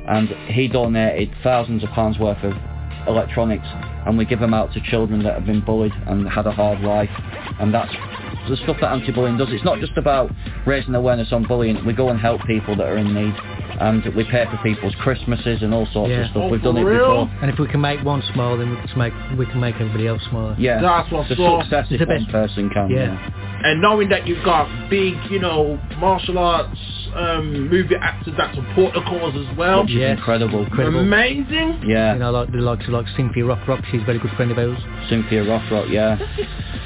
and he donated thousands of pounds worth of electronics, and we give them out to children that have been bullied and had a hard life, and that's the stuff that anti-bullying does. It's not just about raising awareness on bullying. We go and help people that are in need, and we pay for people's Christmases and all sorts Yeah. of stuff. Oh, We've done it real? before. And if we can make one smile, then we can make we can make everybody else smile. Yeah, That's what's the up. success It's if the best- person can. Yeah. Yeah. and knowing that you've got big, you know, martial arts um, movie actors that support the cause as well. Which is incredible. Amazing. Yeah. You know, like the likes of like Cynthia Rock Rock, she's a very good friend of ours. Cynthia Rothrock, yeah.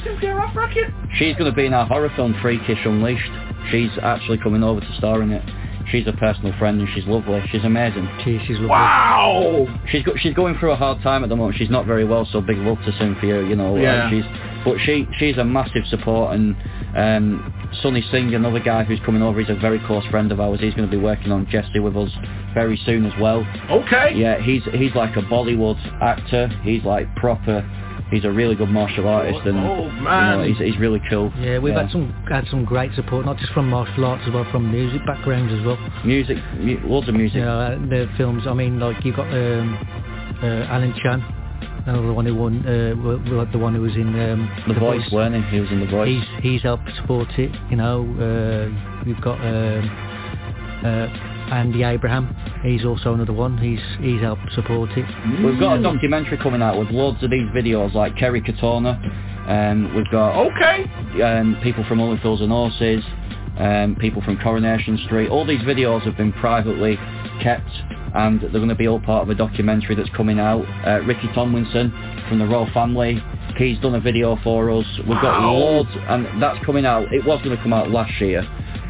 Cynthia Rock Rocket. She's going to be in our horror film Freakish Unleashed. She's actually coming over to star in it. She's a personal friend and she's lovely. She's amazing. She, she's lovely. Wow. She's go, she's going through a hard time at the moment. She's not very well, so big love to Cynthia. You you know, Yeah. she's but she she's a massive support and um, Sonny Singh, another guy who's coming over, he's a very close friend of ours. He's going to be working on Jesse with us very soon as well. Okay. Yeah, he's he's like a Bollywood actor. He's like proper. He's a really good martial artist, and Oh, man. you know, he's he's really cool. Yeah, we've Yeah. had some had some great support, not just from martial arts as well, from music backgrounds as well. music, mu- loads of music. You know, uh, the films. I mean, like you've got um, uh, Alan Chan, another one who won, uh, w- w- the one who was in um, The, voice, weren't he? He was in the voice. He's he's helped support it. You know, uh, we've got um, uh, Andy Abraham. He's also another one. He's he's helped support it. We've got a documentary coming out with loads of these videos, like Kerry Katona. Um, we've got okay. um, people from Only Fools and Horses, um, people from Coronation Street. All these videos have been privately kept, and they're going to be all part of a documentary that's coming out. Uh, Ricky Tomlinson from the Royle Family, he's done a video for us. We've got Wow. loads, and that's coming out. It was going to come out last year,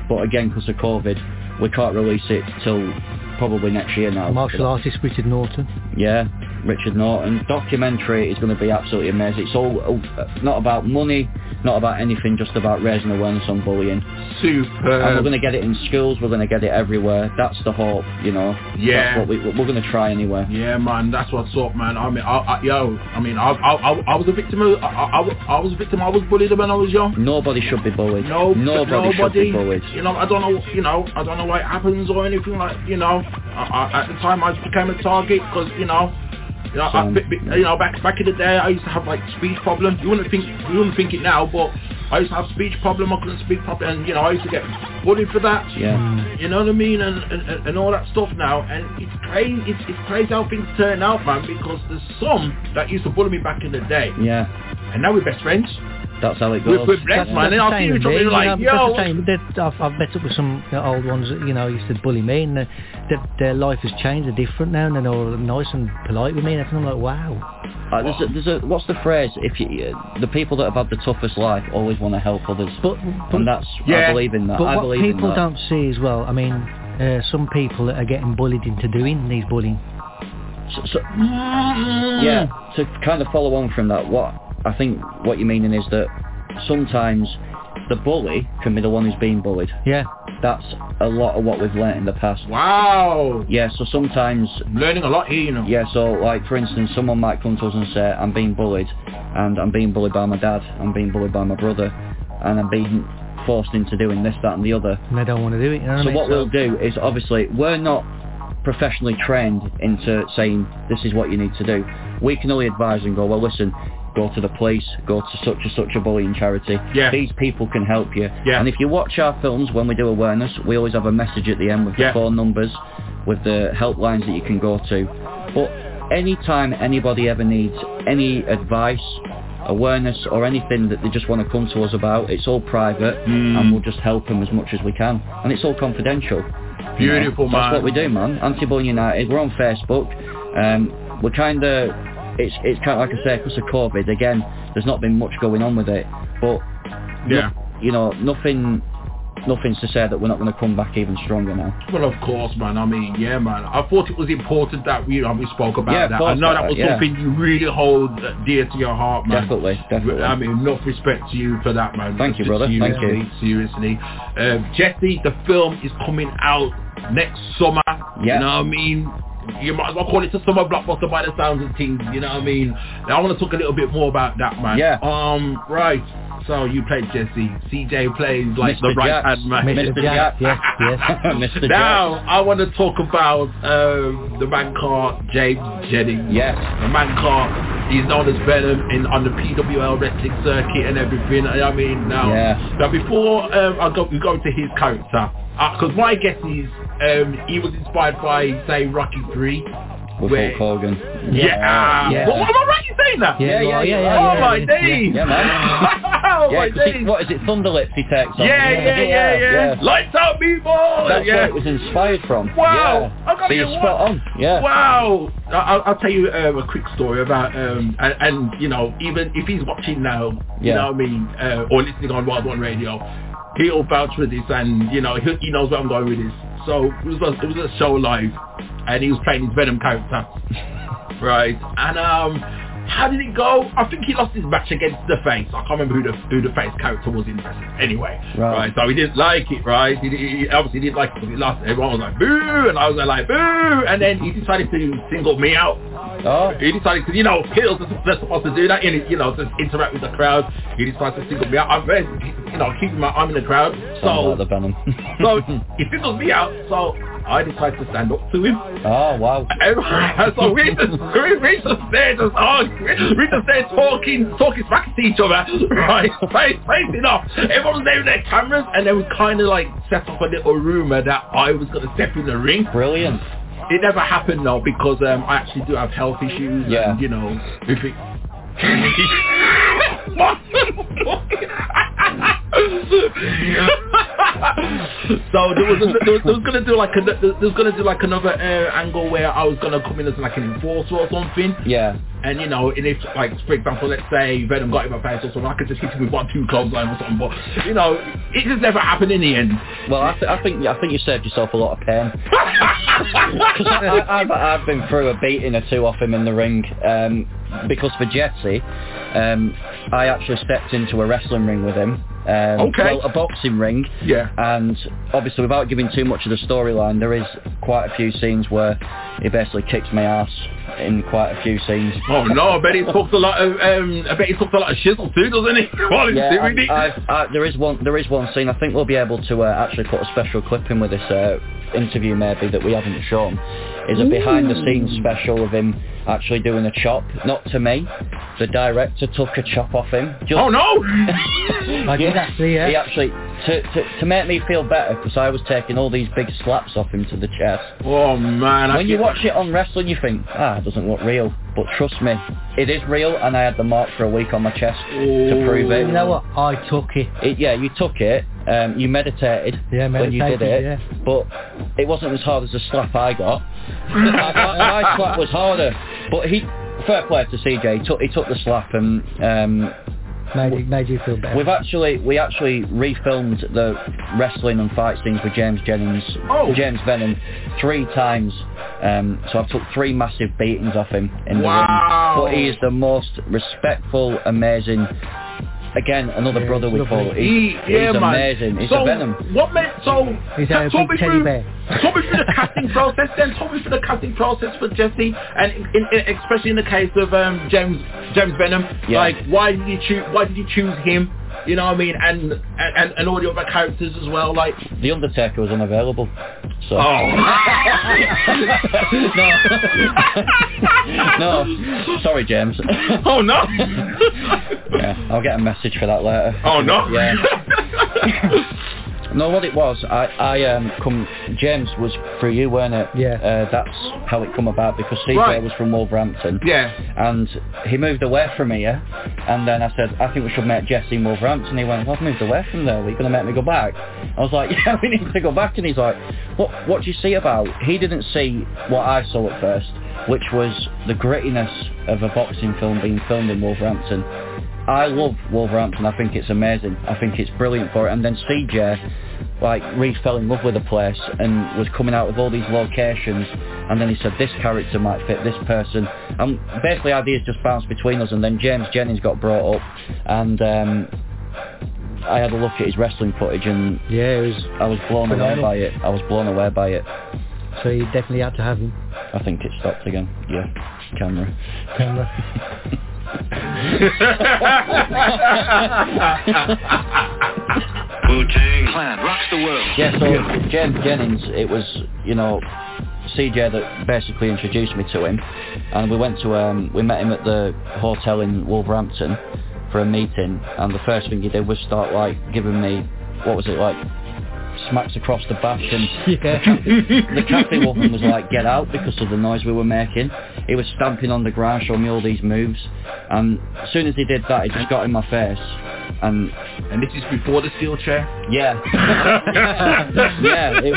but again, because of COVID, we can't release it till probably next year now. Martial artist Richard Norton. Yeah, Richard Norton. Documentary is going to be absolutely amazing. It's all uh, not about money, not about anything, just about raising awareness on bullying. Super. And we're going to get it in schools. We're going to get it everywhere. That's the hope, you know. Yeah. That's what we, we're going to try anyway. Yeah, man, that's what's up, man. I mean, I, I, yo, I mean, I, I, I, was a victim. Of, I, I, was a victim. I was bullied when I was young. Nobody should be bullied. No, Nobody, should be bullied. You know, I don't know. You know, I don't know why it happens or anything like. You know, I, I, at the time I just became a target because you know. You know, I, Same. bi- bi- you know, back back in the day, I used to have like speech problems. You wouldn't think you wouldn't think it now, but I used to have speech problem. I couldn't speak properly, and you know, I used to get bullied for that. Yeah. Mm. You know what I mean, and, and and all that stuff now, and it's crazy. It's, it's crazy how things turn out, man. Because there's some that used to bully me back in the day, Yeah. and now we're best friends. That's how it We're, goes. we're blessed, man. And I'll see each other like, you know, yo, that's the same. They're- I've, I've met up with some old ones that you know used to bully me, and their, their, their life has changed. They're different now, and they're all nice and polite with me. And everything. I'm like, wow. Uh, there's, a, there's a, what's the phrase? If you, uh, the people that have had the toughest life always want to help others, but, and that's Yeah. I believe in that. But I what believe in people that. don't see as well, I mean, uh, some people that are getting bullied into doing these bullying. So, so, yeah, to kind of follow on from that, what I think what you're meaning is that sometimes the bully can be the one who's being bullied. Yeah. That's a lot of what we've learnt in the past. wow, Yeah, so sometimes, learning a lot here, you know. yeah, so like for instance, someone might come to us and say, I'm being bullied, and I'm being bullied by my dad, I'm being bullied by my brother, and I'm being forced into doing this, that and the other. And they don't want to do it. You know what So I mean? what we'll do is obviously we're not professionally trained into saying this is what you need to do. We can only advise and go, well listen, go to the police, go to such and such a bullying charity. Yeah. These people can help you. Yeah. And if you watch our films when we do awareness, we always have a message at the end with Yeah. the phone numbers, with the helplines that you can go to. But anytime anybody ever needs any advice, awareness or anything that they just want to come to us about, it's all private Hmm. and we'll just help them as much as we can. And it's all confidential. You know, Beautiful, That's what we do, man. Anti-Bullying United. We're on Facebook. Um, we're kind of, it's it's kind of like I say, because of COVID. Again, there's not been much going on with it, but Yeah. you know, nothing, nothing's to say that we're not going to come back even stronger now. Well, of course, man. I mean, yeah, man. I thought it was important that we uh, we spoke about Yeah, that. I know that uh, was yeah. something you really hold uh, dear to your heart, man. Definitely, definitely. I mean, enough respect to you for that, man. Thank you, brother. Thank Seriously, Seriously. Um, Jesse, the film is coming out next summer. Yeah. You know what I mean? You might as well call it a summer blockbuster by the sounds of things. You know what I mean? Now, I want to talk a little bit more about that, man. Yeah. Um. Right. So you played Jesse. CJ plays like Mr. the right hand man. Mr. Jack, yes, yes. Mr. Now, I want to talk about um, the man called James Jennings. Yes. The man called, he's known as Venom in, on the PWL wrestling circuit and everything. I mean, now, Yeah. now before um, I go, we go into his character, because my guess is um, he was inspired by, say, Rocky 3. With where- Hulk Hogan. Yeah. Yeah. Well, am I right in saying that? Yeah, yeah, yeah, yeah, yeah, oh yeah, my yeah, days. Yeah, man. Oh yeah, my 'cause he- what is it, Thunderlips he takes on? Yeah, yeah, yeah, yeah, Lights out, people. That's yeah. where it was inspired from. Wow. Yeah. I got So you. you're spot on. Yeah. Wow. I- I'll, I'll tell you um, a quick story about, um, and, and you know, even if he's watching now, you know what I mean, uh, or listening on Wild One Radio, he'll vouch for this, and you know, he, he knows where I'm going with this. So it was a, it was a show live, and he was playing his Venom character, right? And um, how did it go? I think he lost his match against the face. I can't remember who the who the face character was in wrestling. Anyway, Right. right? So he didn't like it, right? He, he, obviously didn't like it because he lost. Everyone was like boo, and I was like boo, and then he decided to single me out. Oh. He decided because you know heels are they're supposed to do that, and you know to interact with the crowd. He decided to single me out. I'm very, you know, keeping my arm in the crowd. So like the Venom. so he singles me out. So I decided to stand up to him. oh, wow. And so we just we, we just there just arguing, we just there talking talking smack to each other, right? Face facing off. Everyone was there with their cameras and then we kinda like set up a little rumour that I was gonna step in the ring. Brilliant. It never happened though because um I actually do have health issues Yeah. and you know if it so there was, a, there was there was gonna do like a, there was gonna do like another uh, angle where I was gonna come in as like an enforcer or something. Yeah. And you know, and if like for example, let's say Venom got in my face or something, I could just hit him with one, two clothesline or something. But you know, it just never happened in the end. Well, I, th- I think I think you saved yourself a lot of pain. I, I've, I've been through a beating or two off him in the ring um, because for Jesse, um, I actually stepped into a wrestling ring with him. Um, Okay. Well, a boxing ring. Yeah. And obviously, without giving too much of the storyline, there is quite a few scenes where he basically kicks my ass in quite a few scenes. Oh no, I bet he talks a lot of um, I bet he talks a lot of shizzle too, doesn't he? Yeah, doing. I, I, I, there is one. There is one scene. I think we'll be able to uh, actually put a special clip in with this uh, interview, maybe that we haven't shown. Is a behind-the-scenes special of him actually doing a chop, not to me. The director took a chop off him. Just, Oh no! I did actually, yeah. He actually to, to to make me feel better because I was taking all these big slaps off him to the chest. Oh man! I When you can't- watch it on wrestling, you think, ah, it doesn't look real. But trust me, it is real, and I had the mark for a week on my chest to prove it. You know what? I took it. It, yeah, you took it. Um, you meditated Yeah, when you did meditated, it, but it wasn't as hard as the slap I got. my, my- my slap was harder, but he. Fair play to CJ. He took he took the slap and um, Made, you- made you feel better. we've actually we actually refilmed the wrestling and fight scenes with James Jennings, Oh. James Venom, three times. Um, so I took three massive beatings off him in the Wow. ring. But he is the most respectful, amazing. Again, another Yeah, brother we lovely. call. He, He, yeah, he's man. amazing. He's so a venom. what meant so? He's a talk big me teddy through, bear. talk me through the casting process. Then talk me through the casting process for Jesse, and in, in, especially in the case of um, James James Venom. Yeah. Like, why did you choose? Why did you choose him? You know what I mean? And and, and all the other characters as well. Like, The Undertaker was unavailable. So. oh, no. Sorry, James. oh no, yeah, I'll get a message for that later. oh no. Yeah. No, what it was, I, I um, come. James was through you, weren't it? Yeah. Uh, that's how it come about because CJ Right. was from Wolverhampton. Yeah. And he moved away from here, and then I said, I think we should make Jesse in Wolverhampton. He went, I've moved away from there. Are you going to make me go back? I was like, Yeah, we need to go back. And he's like, What? What do you see about? He didn't see what I saw at first, which was the grittiness of a boxing film being filmed in Wolverhampton. I love Wolverhampton. I think it's amazing. I think it's brilliant for it. And then CJ, like, really fell in love with the place and was coming out with all these locations. And then he said, this character might fit this person. And basically ideas just bounced between us. And then James Jennings got brought up. And um, I had a look at his wrestling footage and Yeah, it was. I was blown away by it. I was blown away by it. So you definitely had to have him. I think it stopped again. Yeah, camera. Camera. Wu-Tang. Clan rocks the world. Yeah, so James Jennings, it was, you know, CJ that basically introduced me to him, and we went to, um, we met him at the hotel in Wolverhampton for a meeting, and the first thing he did was start like giving me, what was it like, smacks across the back, and Yeah. the cafe woman was like, get out because of the noise we were making. He was stamping on the ground, showing me all these moves, and as soon as he did that, he just got in my face, and and this is before the steel chair. Yeah, yeah. It,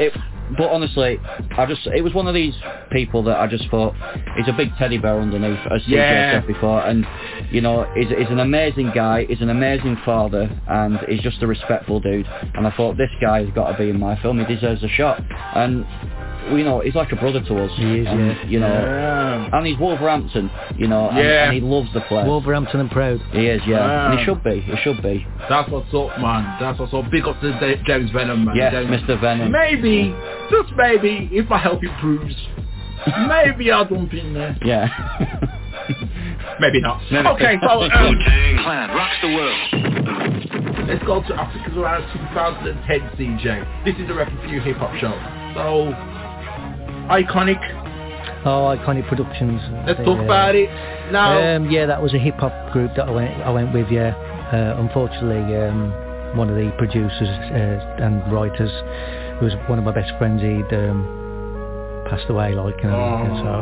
it, but honestly, I just it was one of these people that I just thought he's a big teddy bear underneath, as Yeah. said before, and you know he's, he's an amazing guy, he's an amazing father, and he's just a respectful dude. And I thought this guy has got to be in my film. He deserves a shot, and. You know, he's like a brother to us. He is, yeah. You know, Yeah. and he's Wolverhampton. You know, and, Yeah. and he loves the place. Wolverhampton and proud. He is, yeah, and he should be. He should be. That's what's up, man. That's what's up. Big up to James Venom, man. Yes, James. Mr. Venom. Maybe, just maybe, if my health improves, maybe I'll jump in there. Yeah. Maybe not. Maybe. Okay, so um, Wu-Tang Clan rocks the world. let's go to I think it's around 2010, CJ. This is the Record for You Hip Hop Show. So, iconic. Oh, Iconic Productions. Let's They, talk about it now. Um, yeah, that was a hip hop group that I went I went with. Yeah, uh, unfortunately, um, one of the producers uh, and writers, who was one of my best friends, he'd um, passed away. Like, you know, Oh. so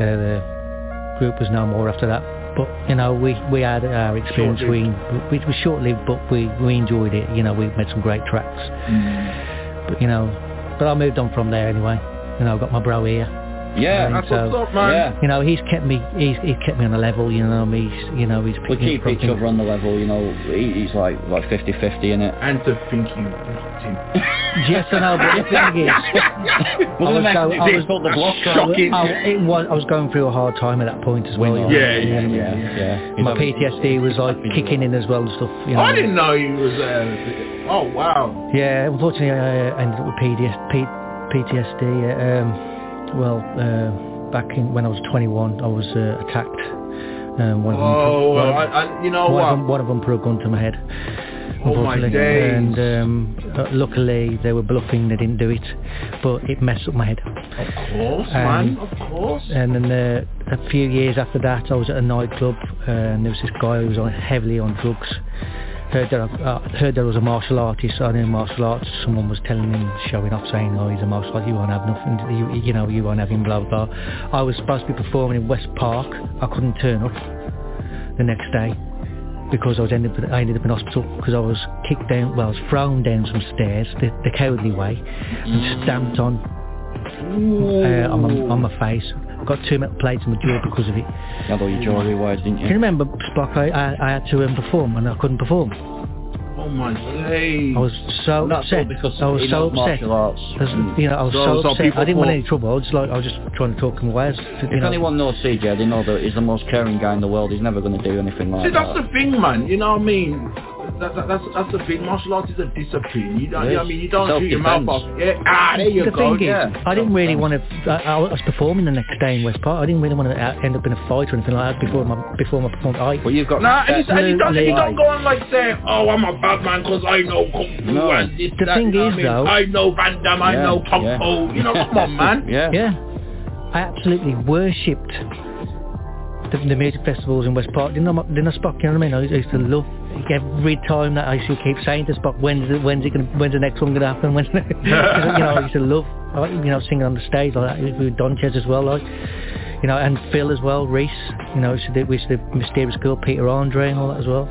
uh, the group was no more after that. But you know, we we had our experience. We, we it was short lived, but we we enjoyed it. You know, we made some great tracks. Mm. But you know, but I moved on from there anyway. You know, I've got my bro here. Yeah, And that's what's up, man. Yeah. You know, he's kept me. He's, he's kept me on a level. You know, he's you know he's We picking keep each other on the level, you know. He, he's like like 50-50 in it. And to think you blocked him. Yes, I know, but the thing is, I Wasn't was, it go, I was, the block? Shocking. I, it was, I was going through a hard time at that point as well. you know. Yeah, yeah, yeah. yeah. My PTSD was like kicking in as well and stuff. You know. I didn't know he was. Uh, oh wow. Yeah, unfortunately, I uh, ended up with PDS, P, PTSD. Um, well, uh, back in when I was 21, I was uh, attacked. Um, one of them, Oh, one of- I, I, you know one what? Of them, one of them put a gun to my head. Oh, my days. And um, luckily they were bluffing, they didn't do it, but it messed up my head. Of course, Um, man. Of course. And then uh, a few years after that, I was at a nightclub, uh, and there was this guy who was on, heavily on drugs. Heard that, uh, heard that I was a martial artist. I knew martial arts. Someone was telling him, showing off, saying, "Oh, he's a martial artist. You won't have nothing. You, you know, you won't have him." Blah blah. blah. I was supposed to be performing in West Park. I couldn't turn up the next day because I was ended up, I ended up in hospital because I was kicked down. Well, I was thrown down some stairs the, the cowardly way and stamped on uh, on, my, on my face. I got two metal plates in my jaw because of it. You had all your jewellery wires, didn't Can you? you remember, Spock? I, I, I had to um, perform and I couldn't perform. Oh my days. I was so And that's upset. because I was so upset. arts. I you know, I was So- so, so upset. I didn't want any trouble. I was just like, I was just trying to talk him away. I was- you If know. anyone knows CJ, they know that he's the most caring guy in the world. He's never going to do anything like that. See, that's the thing, man. You know what I mean? That, that, that's that's the thing. Martial arts is a discipline. You don't. You know what I mean? You don't shoot your mouth off. Yeah. Ah, there you the go. thing yeah. is, I didn't really want to. I, I was performing the next day in West Park. I didn't really want to end up in a fight or anything like that before my before my performance. I, well, you've got Nah, and, you, and you, don't, you don't go on like saying, "Oh, I'm a bad man because I know kung fu No. and this, The that." thing is, I mean? though- I know Van Damme, I know Kung yeah. Fu. You know, come on, man. yeah. Yeah. I absolutely worshipped the, the music festivals in West Park. Didn't I, didn't I Spock, you know what I mean? I used, I used to love every time that I used to keep saying to but when's the, when's it gonna, when's the next one going to happen? When's the, you know, I used to love, you know, singing on the stage like that with Donchez as well, like, you know, and Phil as well, Reese, you know, to we used to do Mysterious Girl, Peter Andre and all that as well.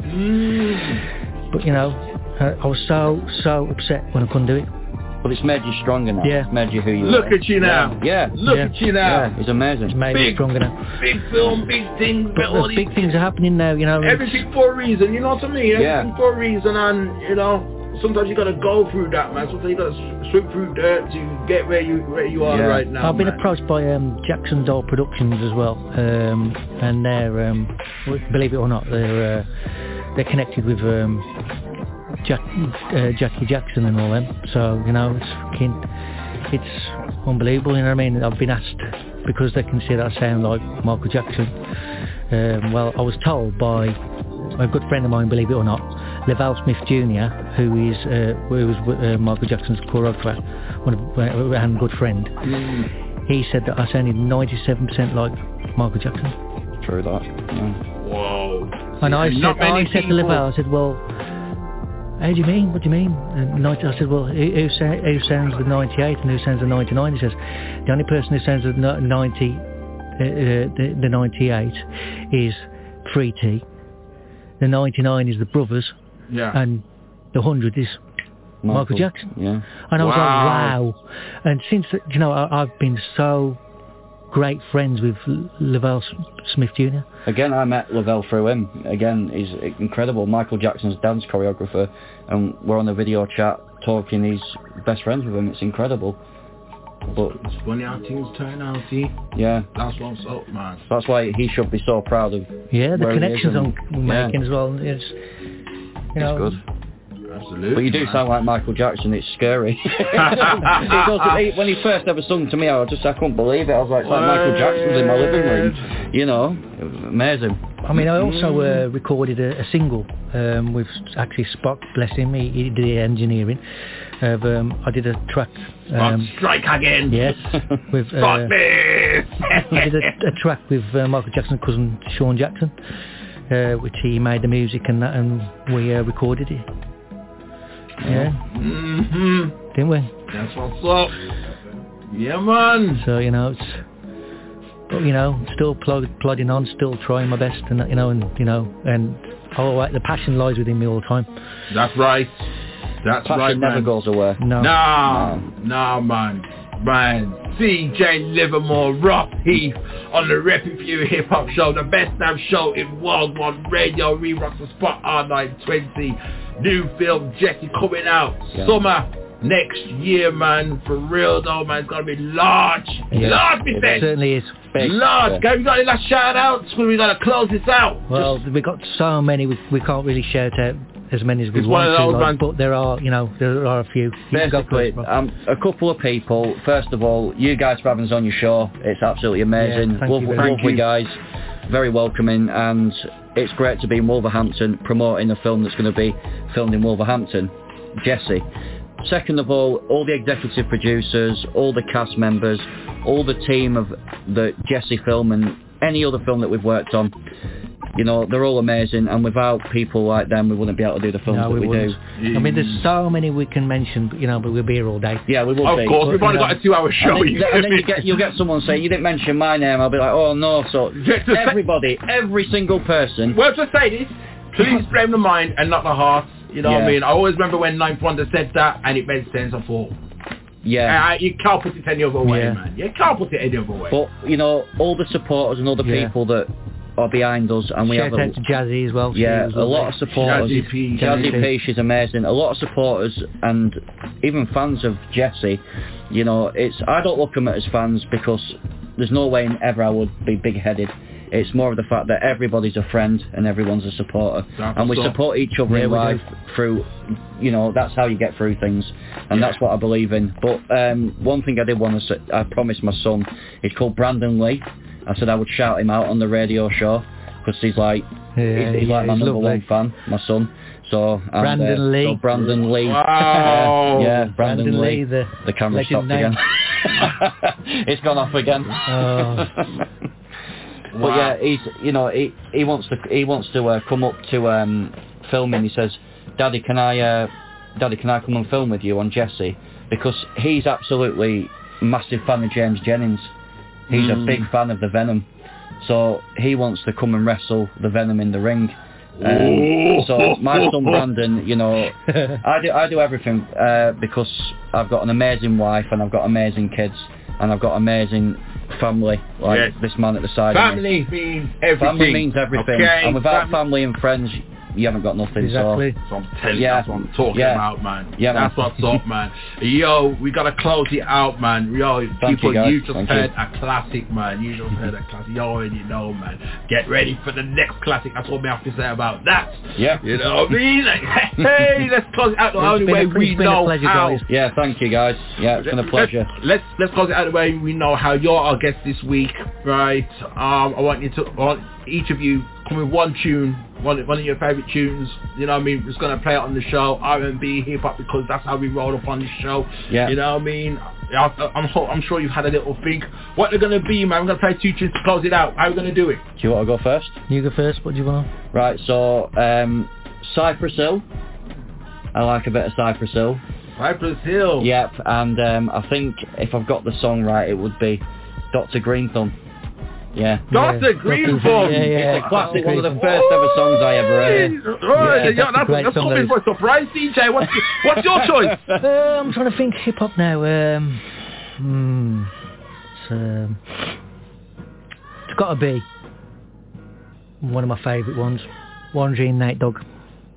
But, you know, uh, I was so, so upset when I couldn't do it. But it's made you stronger now. Yeah. It's made you who you Look are. at you now. Yeah. Look Yeah. at you now. Yeah, he's amazing. It's made me Big. stronger now. Big film, big things, But all these big things are happening now, you know. Everything for a reason, you know what I mean? Everything Yeah. for a reason, and you know, sometimes you gotta go through that, man. Sometimes you gotta s- swim through dirt to get where you where you are Yeah. right now. I've been man. approached by um, Jackson Doll Productions as well, um, and they're, um, believe it or not, they're uh, they're connected with um, Jack, uh, Jackie Jackson and all them. So you know, it's fucking, it's unbelievable. You know what I mean? I've been asked because they can see that I sound like Michael Jackson. Um, well, I was told by a good friend of mine, believe it or not, Lavelle Smith Jr., who is uh, who was uh, Michael Jackson's choreographer, one of, uh, and good friend. He said that I sounded 97% like Michael Jackson. True that. Yeah. Whoa. And I See, said, not many I said to people- Lavelle, I said, well, how do you mean? What do you mean? And I said, well, who, who, who sounds the 98 and who sounds the 99? He says, the only person who sounds the no- 90, uh, uh, the, the 98 is 3T. the 99 is the brothers, Yeah. and the 100 is Michael, Michael, Jackson. yeah. And I was Wow. like, wow. And since, you know, I, I've been so great friends with L- Lavelle Smith Jr. Again, I met Lavelle through him. Again, he's incredible. Michael Jackson's dance choreographer, and we're on a video chat talking. He's best friends with him. It's incredible. But It's funny how things turn out, see? yeah, That's what's up, man. that's why he should be so proud of. Yeah, the where he is connections and- I'm yeah, making as well. It's, you know, It's good. Absolutely. But you do man. sound like Michael Jackson. It's scary. It does- he- when he first ever sung to me, I just I couldn't believe it. I was like, it's like Michael Jackson's in my living room. You know, it was amazing. I mean, I also uh, recorded a, a single um, with actually Spock, bless him, he, he did the engineering. Of, um, I did a track. Um, Strike again. yes, with uh, Fuck. I did a, a track with uh, Michael Jackson's cousin Sean Jackson, uh, which he made the music and that, and we uh, recorded it. Yeah, hmm didn't we? That's what's up. Yeah, man. So you know, it's but you know, still plod, plodding on, still trying my best, and you know, and you know, and oh, the passion lies within me all the time. That's right. That's Passion right, never man. goes away. No, No, no, man. Man, CJ Livermore, Ross Heath on the Repping for You Hip Hop Show, the best damn show in Wild One Radio, Rerock the Spot R920. New film, Jesse coming out Yeah. summer next year, man. For real though, man, it's gonna be large. Yeah. Large, it say. certainly is. Big. Large. Yeah. We got any last shout outs? We gotta close this out. Well, we've got so many, we, we can't really shout out as many as we It's want to, like, but there are, you know, there are a few. You Basically, first, um, a couple of people. First of all, you guys for having us on your show. It's absolutely amazing. Yeah, thank Love, you very lovely much. guys, very welcoming, and it's great to be in Wolverhampton promoting a film that's going to be filmed in Wolverhampton. Jesse. Second of all, all the executive producers, all the cast members, all the team of the Jesse film and any other film that we've worked on. You know, they're all amazing, and without people like them, we wouldn't be able to do the films no, that we we, wouldn't. do. I mean, there's so many we can mention, you know, but we'll be here all day. Yeah, we will Of be. course, we've only you got a two-hour show. And then, you and then get you get you'll get someone saying you didn't mention my name. I'll be like, oh no. So Just to say- everybody, every single person. Well, just say this. Please blame the mind and not the heart. You know what I Yeah. mean? I always remember when Ninth Wonder said that and it made sense. I thought, Yeah. uh, you can't put it any other way, Yeah. man. You can't put it any other way. But you know, all the supporters and all the Yeah. people that are behind us, and we Shout have a, out to Jazzy as well. she yeah, was a lot of lovely. supporters. Jazzy P. Jazzy Jazzy P, she's amazing. A lot of supporters and even fans of Jesse. You know, it's I don't look at them as fans because there's no way in ever I would be big-headed. It's more of the fact that everybody's a friend and everyone's a supporter, That's and we what's up. support each other Yeah, in we do. life through. You know, that's how you get through things, and that's what I believe in. But um, one thing I did want to say, I promised my son, he's called Brandon Lee. I said I would shout him out on the radio show because he's like Yeah, he's, he's yeah, like my he's number lovely. one fan, my son. So and, Brandon uh, Lee. so Brandon Lee. Wow. yeah, Brandon, Brandon Lee. Lee, the The camera stopped name. again. it's gone off again. Oh. But Wow. yeah, he's you know he he wants to he wants to uh, come up to um, filming. He says, "Daddy, can I uh, Daddy, can I come and film with you on Jesse?" Because he's absolutely massive fan of James Jennings. He's a Mm. big fan of the Venom, so he wants to come and wrestle the Venom in the ring. Um, so my son Brandon, you know, I do I do everything uh, because I've got an amazing wife and I've got amazing kids and I've got amazing family like Yes. this man at the side. Family means everything. Family means everything, Okay? and without Fam- family and friends, you haven't got nothing. Exactly. That's what I'm telling you. Yeah. That's what I'm talking Yeah. about, man. Yeah, That's man. what's up, man. Yo, we gotta close it out, man. Yo, Thank people, you, guys. just Thank heard you. a classic, man. You just heard a classic. You already know, man. Get ready for the next classic. That's what I have to say about that. Yeah. You know what I mean? Like, hey, let's close it out the It's only been way a- we it's been a know pleasure, how. guys. Yeah, thank you guys. Yeah, it's been a pleasure. Let's let's close it out the way we know how you're our guest this week, right? Um, I want you to, I want each of you come with one tune, one one of your favorite tunes. You know what I mean? We're just gonna play it on the show, R&B, hip hop, because that's how we roll up on this show. Yeah. You know what I mean? I- I'm ho- I'm sure you've had a little think. What they're gonna be, man? We're gonna play two tunes to close it out. How are we gonna do it? Do you want to go first? You go first. What do you want? Right. So um, Cypress Hill. I like a bit of Cypress Hill. Cypress Hill. Yep, and um, I think if I've got the song right, it would be Dr. Greenthumb. Yeah. Dr. Greenthumb. Yeah, yeah. It's a classic, one of the first ever songs I ever heard. Right, Yeah, yeah, that's that's, that's coming that for a surprise, DJ. What's, what's your choice? Uh, I'm trying to think hip hop now. Um, hmm, it's, um, it's got to be one of my favourite ones. Warren G and Nate Dogg.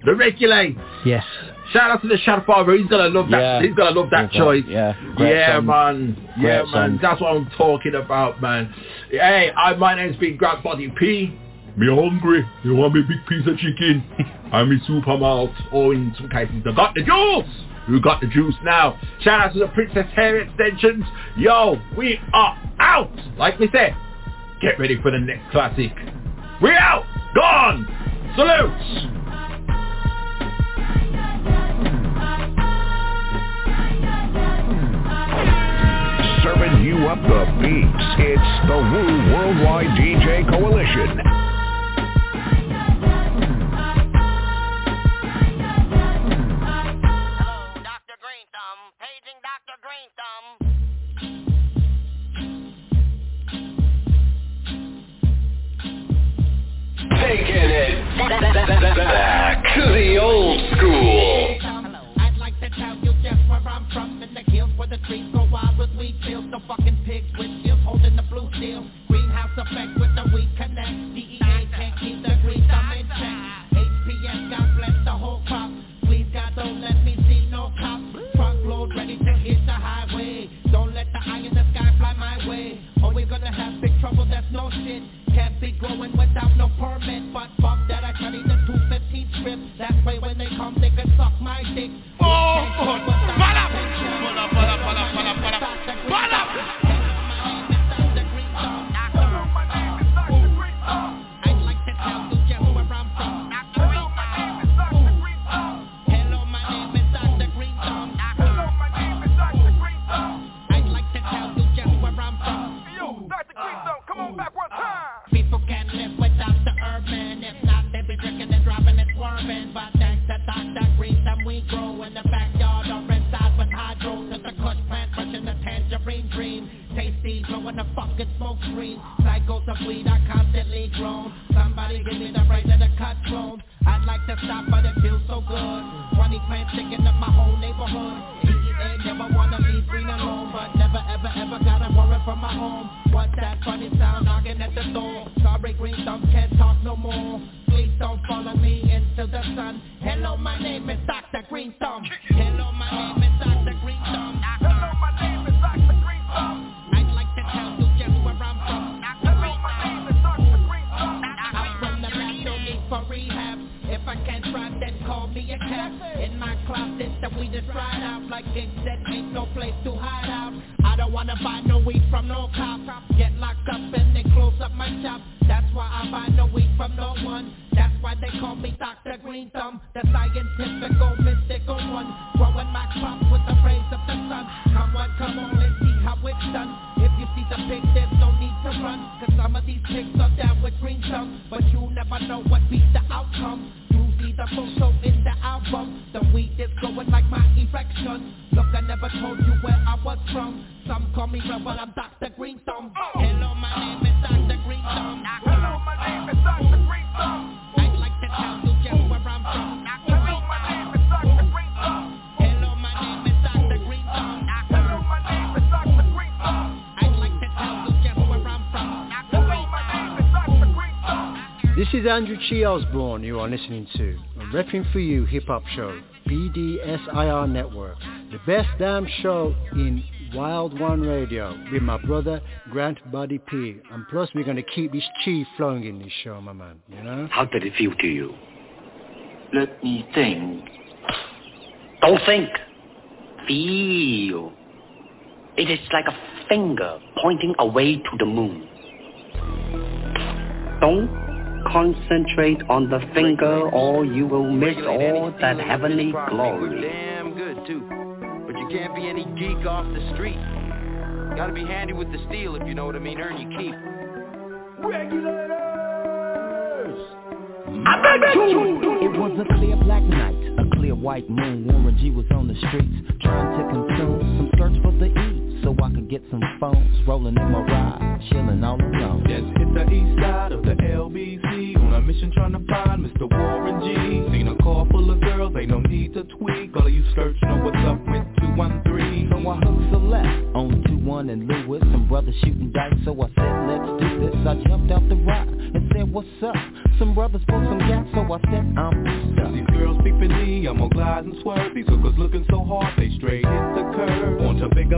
The Regulate. Yes. Shout out to the Shad Father. He's gonna love that. Yeah. He's gonna love that choice. yeah. Great yeah, song. man. Yeah, Great man. song. That's what I'm talking about, man. Hey, I, my name's Big Grant Body P. Me hungry. You want me big piece of chicken? I'm me super mouth. Or in some cases, they got the juice. Who got the juice now? Shout out to the Princess Hair Extensions. Yo, we are out. Like we said, get ready for the next classic. We out. Gone. Salutes. Serving you up the beats. It's the Wu Worldwide DJ Coalition. Hello, Dr. Greenthumb. Paging Dr. Greenthumb. Taking it is Andrew Chi Osborne you are listening to. A Repping For You hip hop show, BDSIR Network. The best damn show in Wild One Radio with my brother Grant Buddy P. And plus we're going to keep this chi flowing in this show, my man, you know? How did it feel to you? Let me think. Don't think. Feel. It is like a finger pointing away to the moon. Don't concentrate on the finger or you will miss all that heavenly glory. Damn good too. But you can't be any geek off the street. Gotta be handy with the steel if you know what I mean. Earn your keep. It was a clear black night, a clear white moon. Warren G was on the streets, trying to consume some search for the E. so I can get some phones rolling in my ride, chilling all alone. Just hit the east side of the LBC on a mission trying to find Mr. Warren G. Seen a car full of girls, ain't no need to tweak. All of you skirts know what's up with 213. So I hooked a left on 21 and Lewis. Some brothers shooting dice, so I said, let's do this. I jumped out the ride and said, what's up? Some brothers pulled some gas, so I said, I'm stuck. These girls peeping me, I'm on glide and swerve. These hookers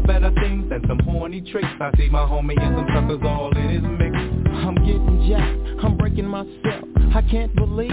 better things than some horny tricks. I see my homie and some suckers all in his mix. I'm getting jacked, I'm breaking myself. I can't believe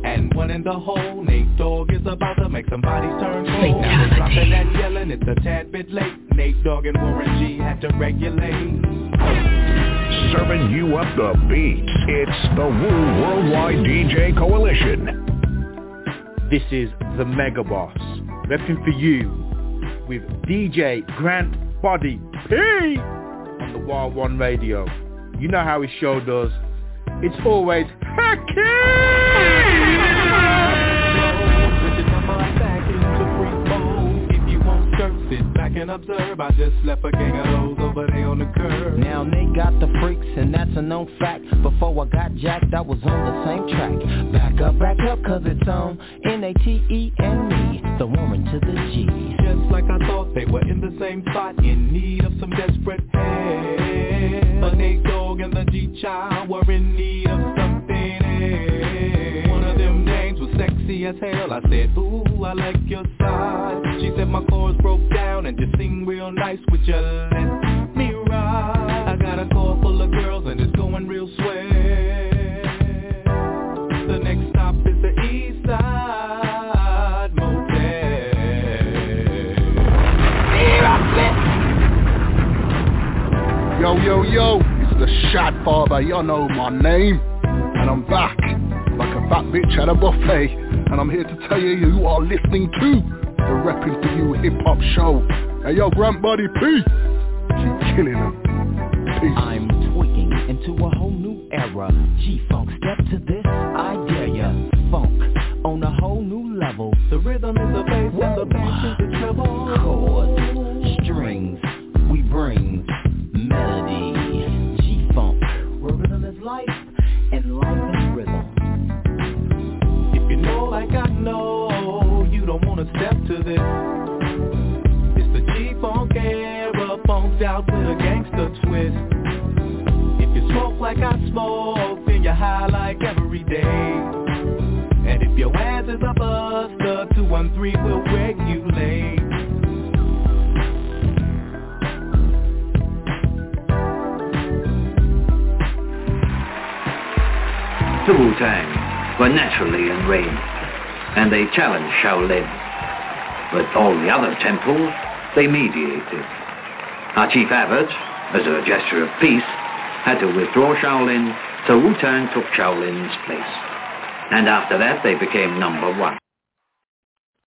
and one in the hole. Nate Dogg is about to make somebody's turn cold. Now they're dropping and yelling, it's a tad bit late. Nate Dogg and Warren G had to regulate. Serving you up the beats. It's the Wu Worldwide DJ Coalition. This is the Mega Boss, repping for you with DJ Grant Body P on the Wild One Radio. You know how his show does. It's always Sit back and observe, I just left a gang of those over there on the curb. Now they got the freaks and that's a known fact. Before I got jacked I was on the same track. Back up, back up cause it's on N-A-T-E and me The Warren to the G. Just like I thought they were in the same spot In need of some desperate help But Nate Dogg and the G-Child were in need sexy as hell I said, ooh, I like your side She said my chords broke down and just sing real nice Would you let me ride? I got a car full of girls and it's going real swell The next stop is the East Side motel Yo, yo, yo, it's the Shad Father, you know my name. And I'm back, like a fat bitch at a buffet. And I'm here to tell you you are listening to the Reppin' For You Hip Hop Show. Hey yo, Grant Buddy P, keep killing them. Peace. I'm tweaking into a whole new era G-Funk, step to this, I dare ya Funk, on a whole new level The rhythm is the bass and the bass is the treble Chords, strings, we bring twist If you smoke like I smoke, then you're high like every day And if your ass is a buster, 213 will regulate The Wu-Tang were naturally enraged, and they challenged Shaolin. But all the other temples, they mediated. Our chief abbot, as a gesture of peace, had to withdraw Shaolin, so Wu-Tang took Shaolin's place. And after that, they became number one.